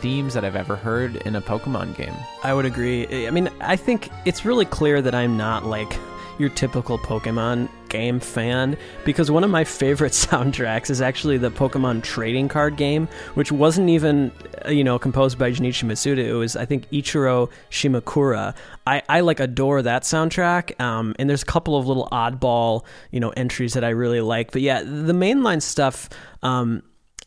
themes that I've ever heard in a Pokemon game. I would agree. I mean, I think it's really clear that I'm not like, your typical Pokemon game fan because one of my favorite soundtracks is actually the Pokemon trading card game, which wasn't even uh, you know composed by Junichi Masuda. It was I think Ichiro Shimakura. I, I like adore that soundtrack, um, and there's a couple of little oddball you know entries that I really like. But yeah, the mainline stuff. Um,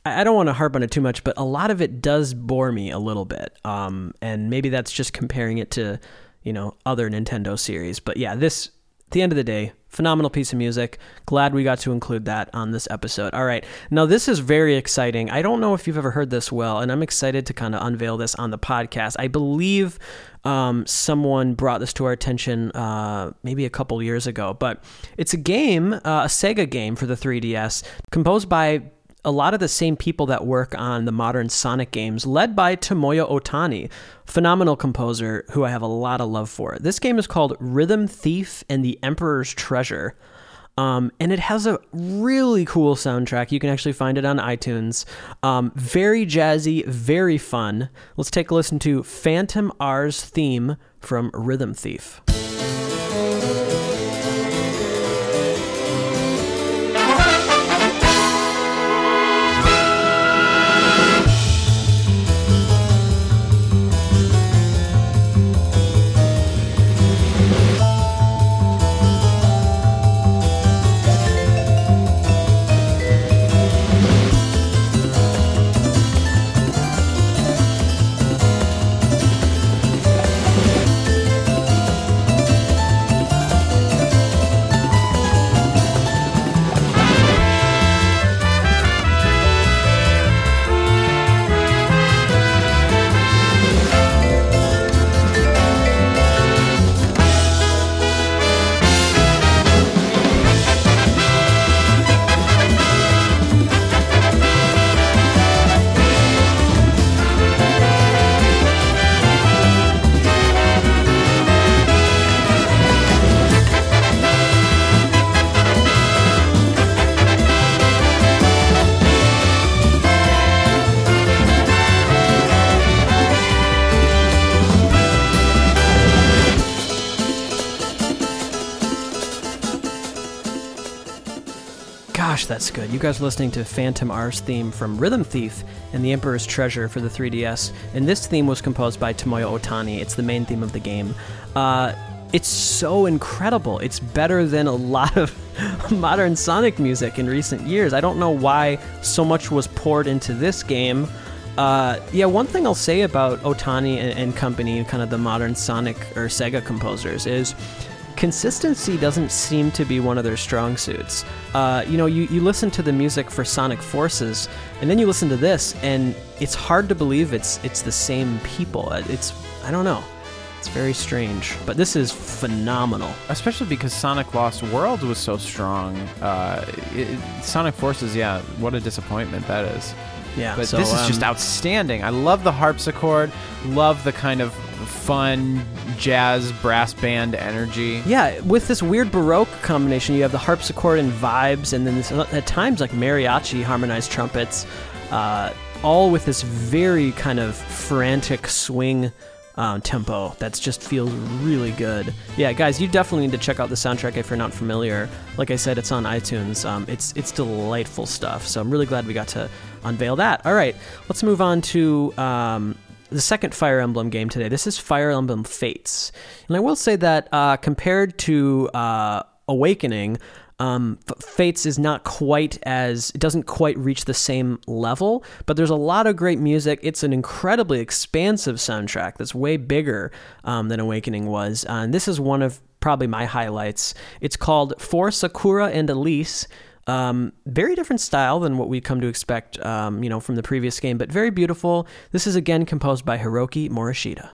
I don't want to harp on it too much, but a lot of it does bore me a little bit. Um, and maybe that's just comparing it to, you know, other Nintendo series. But yeah, this, at the end of the day, phenomenal piece of music. Glad we got to include that on this episode. All right. Now, this is very exciting. I don't know if you've ever heard this well, and I'm excited to kind of unveil this on the podcast. I believe um, someone brought this to our attention uh, maybe a couple years ago, but it's a game, uh, a Sega game for the 3DS, composed by a lot of the same people that work on the modern Sonic games, led by Tomoya Otani, phenomenal composer who I have a lot of love for. This game is called Rhythm Thief and the Emperor's Treasure. Um, and it has a really cool soundtrack. You can actually find it on iTunes. Um, very jazzy, very fun. Let's take a listen to Phantom R's theme from Rhythm Thief. Gosh, that's good. You guys are listening to Phantom R's theme from Rhythm Thief and the Emperor's Treasure for the 3DS. And this theme was composed by Tomoya Otani. It's the main theme of the game. Uh, it's so incredible. It's better than a lot of modern Sonic music in recent years. I don't know why so much was poured into this game. Uh, yeah, one thing I'll say about Otani and, and company, kind of the modern Sonic or Sega composers, is consistency doesn't seem to be one of their strong suits. Uh, you know, you, you listen to the music for Sonic Forces, and then you listen to this, and it's hard to believe it's it's the same people. Uh, It's I don't know. It's very strange, but this is phenomenal. especially because Sonic Lost World was so strong. Uh, it, Sonic Forces, yeah, what a disappointment that is. Yeah, But so, this is just um, outstanding. I love the harpsichord, love the kind of fun jazz brass band energy. Yeah, with this weird Baroque combination, you have the harpsichord and vibes, and then this, at times like mariachi harmonized trumpets, uh, all with this very kind of frantic swing um, tempo that just feels really good. Yeah, guys, you definitely need to check out the soundtrack if you're not familiar. Like I said, it's on iTunes. Um, it's it's delightful stuff. So I'm really glad we got to unveil that. All right, let's move on to. Um, the second Fire Emblem game today. This is Fire Emblem Fates. And I will say that uh, compared to uh, Awakening, um, Fates is not quite as, it doesn't quite reach the same level, but there's a lot of great music. It's an incredibly expansive soundtrack that's way bigger um, than Awakening was. Uh, and this is one of probably my highlights. It's called For Sakura and Elise. Um, very different style than what we come to expect, um, you know, from the previous game, but very beautiful. This is again composed by Hiroki Morishita.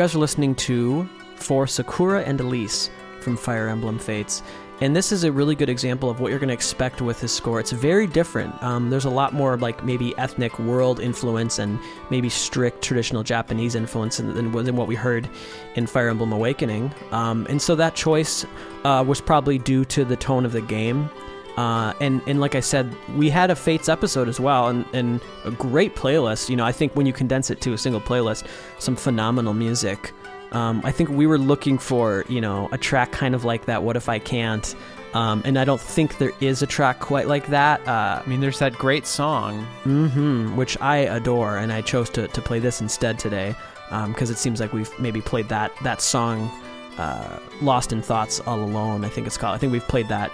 Guys are listening to For Sakura and Elise from Fire Emblem Fates. And this is a really good example of what you're going to expect with this score. It's very different. Um, there's a lot more like maybe ethnic world influence and maybe strict traditional Japanese influence than, than what we heard in Fire Emblem Awakening. Um, and so that choice uh, was probably due to the tone of the game. Uh, and and like I said, we had a Fates episode as well, and, and a great playlist. You know, I think when you condense it to a single playlist, some phenomenal music. Um, I think we were looking for, you know, a track kind of like that. What if I can't? Um, and I don't think there is a track quite like that. Uh, I mean, there's that great song, hmm which I adore, and I chose to, to play this instead today because it seems like we've maybe played that that song, uh, "Lost in Thoughts All Alone." I think it's called. I think we've played that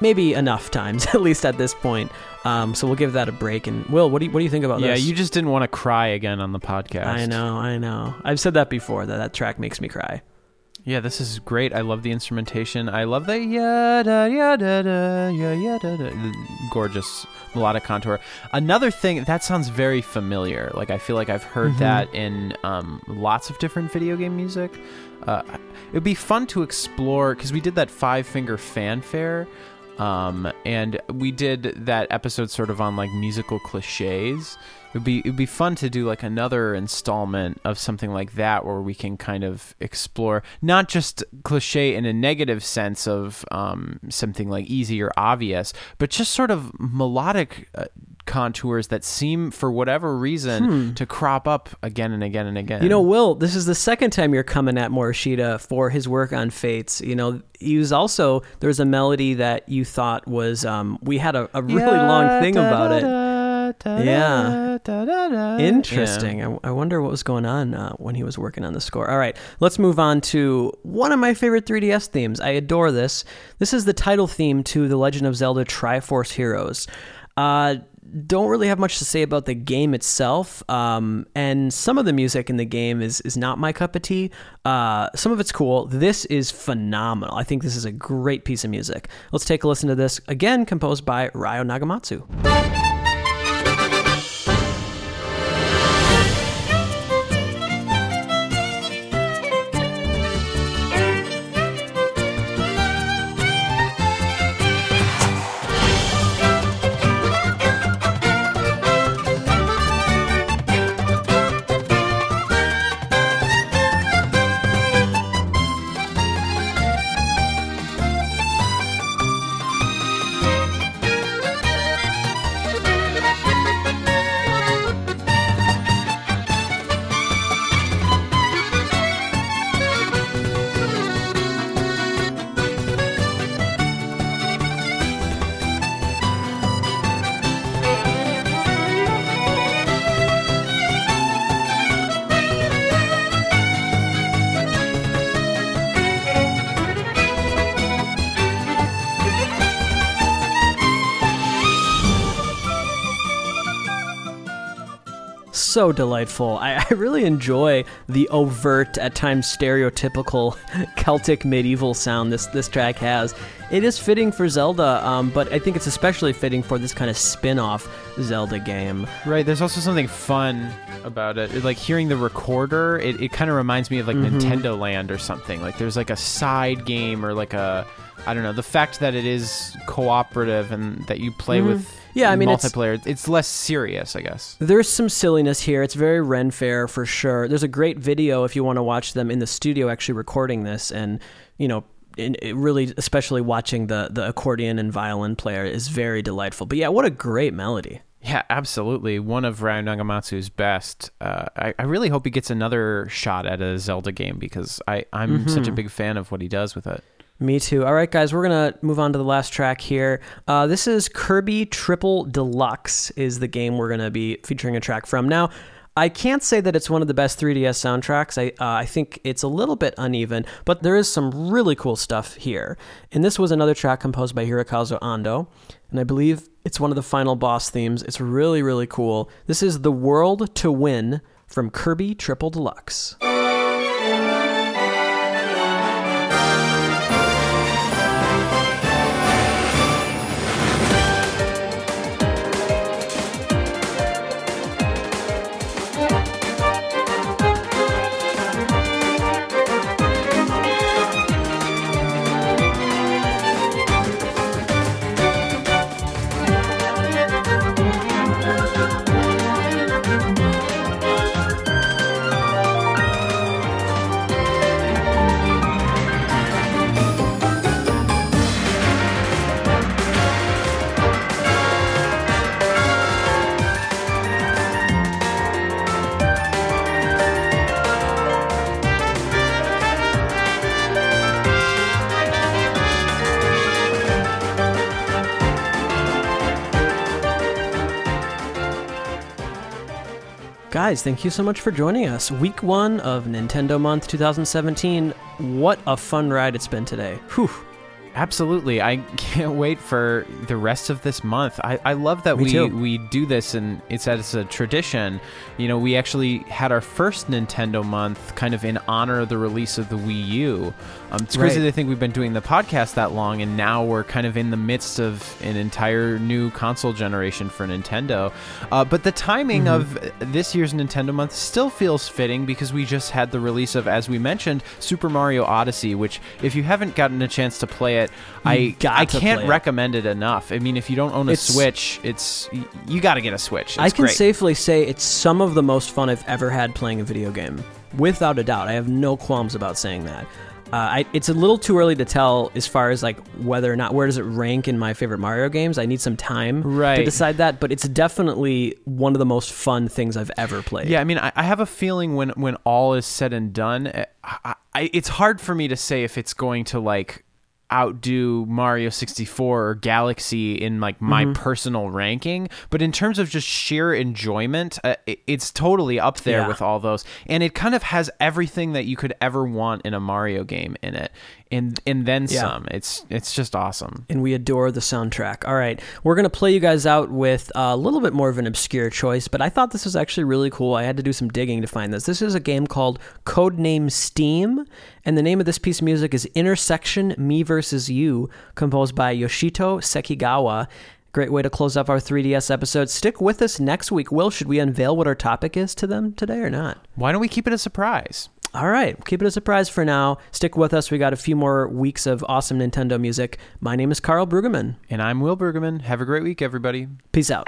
maybe enough times, at least at this point. Um, so we'll give that a break. And Will, what do you, what do you think about yeah, this? Yeah, you just didn't want to cry again on the podcast. I know, I know. I've said that before that that track makes me cry. Yeah, this is great. I love the instrumentation. I love the yada yada da ya yada da the gorgeous melodic contour. Another thing that sounds very familiar. Like I feel like I've heard Mhm. that in um, lots of different video game music. Uh, it would be fun to explore because we did that five finger fanfare. Um, and we did that episode sort of on like musical cliches. It would be it would be fun to do like another installment of something like that where we can kind of explore not just cliche in a negative sense of um, something like easy or obvious, but just sort of melodic uh, contours that seem for whatever reason to crop up again and again and again. You know, Will, this is the second time you're coming at Morishita for his work on Fates. You know, he was also there was a melody that you thought was um, we had a, a really long thing about it. Yeah. Interesting. I, I wonder what was going on uh, when he was working on the score. All right, let's move on to one of my favorite 3DS themes. I adore this. This is the title theme to The Legend of Zelda Triforce Heroes. Uh, don't really have much to say about the game itself, um, and some of the music in the game is is not my cup of tea. Uh, some of it's cool. This is phenomenal. I think this is a great piece of music. Let's take a listen to this again, composed by Ryo Nagamatsu. So delightful. I, I really enjoy the overt, at times stereotypical Celtic medieval sound this this track has. It is fitting for Zelda, um, but I think it's especially fitting for this kind of spin-off Zelda game. Right. There's also something fun about it. Like hearing the recorder, it, it kind of reminds me of like Mm-hmm. Nintendo Land or something. Like there's like a side game or like a, I don't know, the fact that it is cooperative and that you play with Mm-hmm. Yeah, I mean, it's- multiplayer, it's, less serious, I guess. There's some silliness here. It's very Ren Fair for sure. There's a great video if you want to watch them in the studio actually recording this, and you know, in, it really, especially watching the the accordion and violin player is very delightful. But yeah, what a great melody. Yeah, absolutely. One of Ryo Nagamatsu's best. Uh, I, I really hope he gets another shot at a Zelda game because I, I'm Mm-hmm. such a big fan of what he does with it. Me too. All right, guys, we're gonna move on to the last track here. Uh, this is Kirby Triple Deluxe is the game we're gonna be featuring a track from. Now, I can't say that it's one of the best 3DS soundtracks. I uh, I think it's a little bit uneven, but there is some really cool stuff here. And this was another track composed by Hirokazu Ando, and I believe it's one of the final boss themes. It's really really cool. This is the World to Win from Kirby Triple Deluxe. Guys, thank you so much for joining us. Week one of Nintendo Month 2017. What a fun ride it's been today. Whew. Absolutely. I can't wait for the rest of this month. I, I love that Me we, too. we do this and it's as a tradition. You know, we actually had our first Nintendo month kind of in honor of the release of the Wii U. Um, it's crazy Right. to think we've been doing the podcast that long and now we're kind of in the midst of an entire new console generation for Nintendo. Uh, but the timing Mm-hmm. of this year's Nintendo month still feels fitting because we just had the release of, as we mentioned, Super Mario Odyssey, which if you haven't gotten a chance to play it, I I can't it. recommend it enough. I mean, if you don't own a It's- Switch, it's you got to get a Switch. It's I can great. safely say it's some of the most fun I've ever had playing a video game. Without a doubt. I have no qualms about saying that. Uh, I, it's a little too early to tell as far as like whether or not where does it rank in my favorite Mario games. I need some time to decide that, but it's definitely one of the most fun things I've ever played. Yeah, I mean, I, I have a feeling when when all is said and done, eh, I, I, it's hard for me to say if it's going to like outdo Mario 64 or Galaxy in like my Mm-hmm. personal ranking, but in terms of just sheer enjoyment, uh, it, it's totally up there Yeah. with all those, and it kind of has everything that you could ever want in a Mario game in it, and and then Yeah. some. It's it's just awesome. and we adore the soundtrack. All right, we're gonna play you guys out with a little bit more of an obscure choice, but I thought this was actually really cool. I had to do some digging to find this. This is a game called Codename Steam, and the name of this piece of music is Intersection Me versus You, composed by Yoshito Sekigawa. Great way to close up our 3DS episode. Stick with us next week. Will, should we unveil what our topic is to them today or not? Why don't we keep it a surprise? All right, keep it a surprise for now. Stick with us. We got a few more weeks of awesome Nintendo music. My name is Karl Brueggemann. And I'm Will Brueggemann. Have a great week, everybody. Peace out.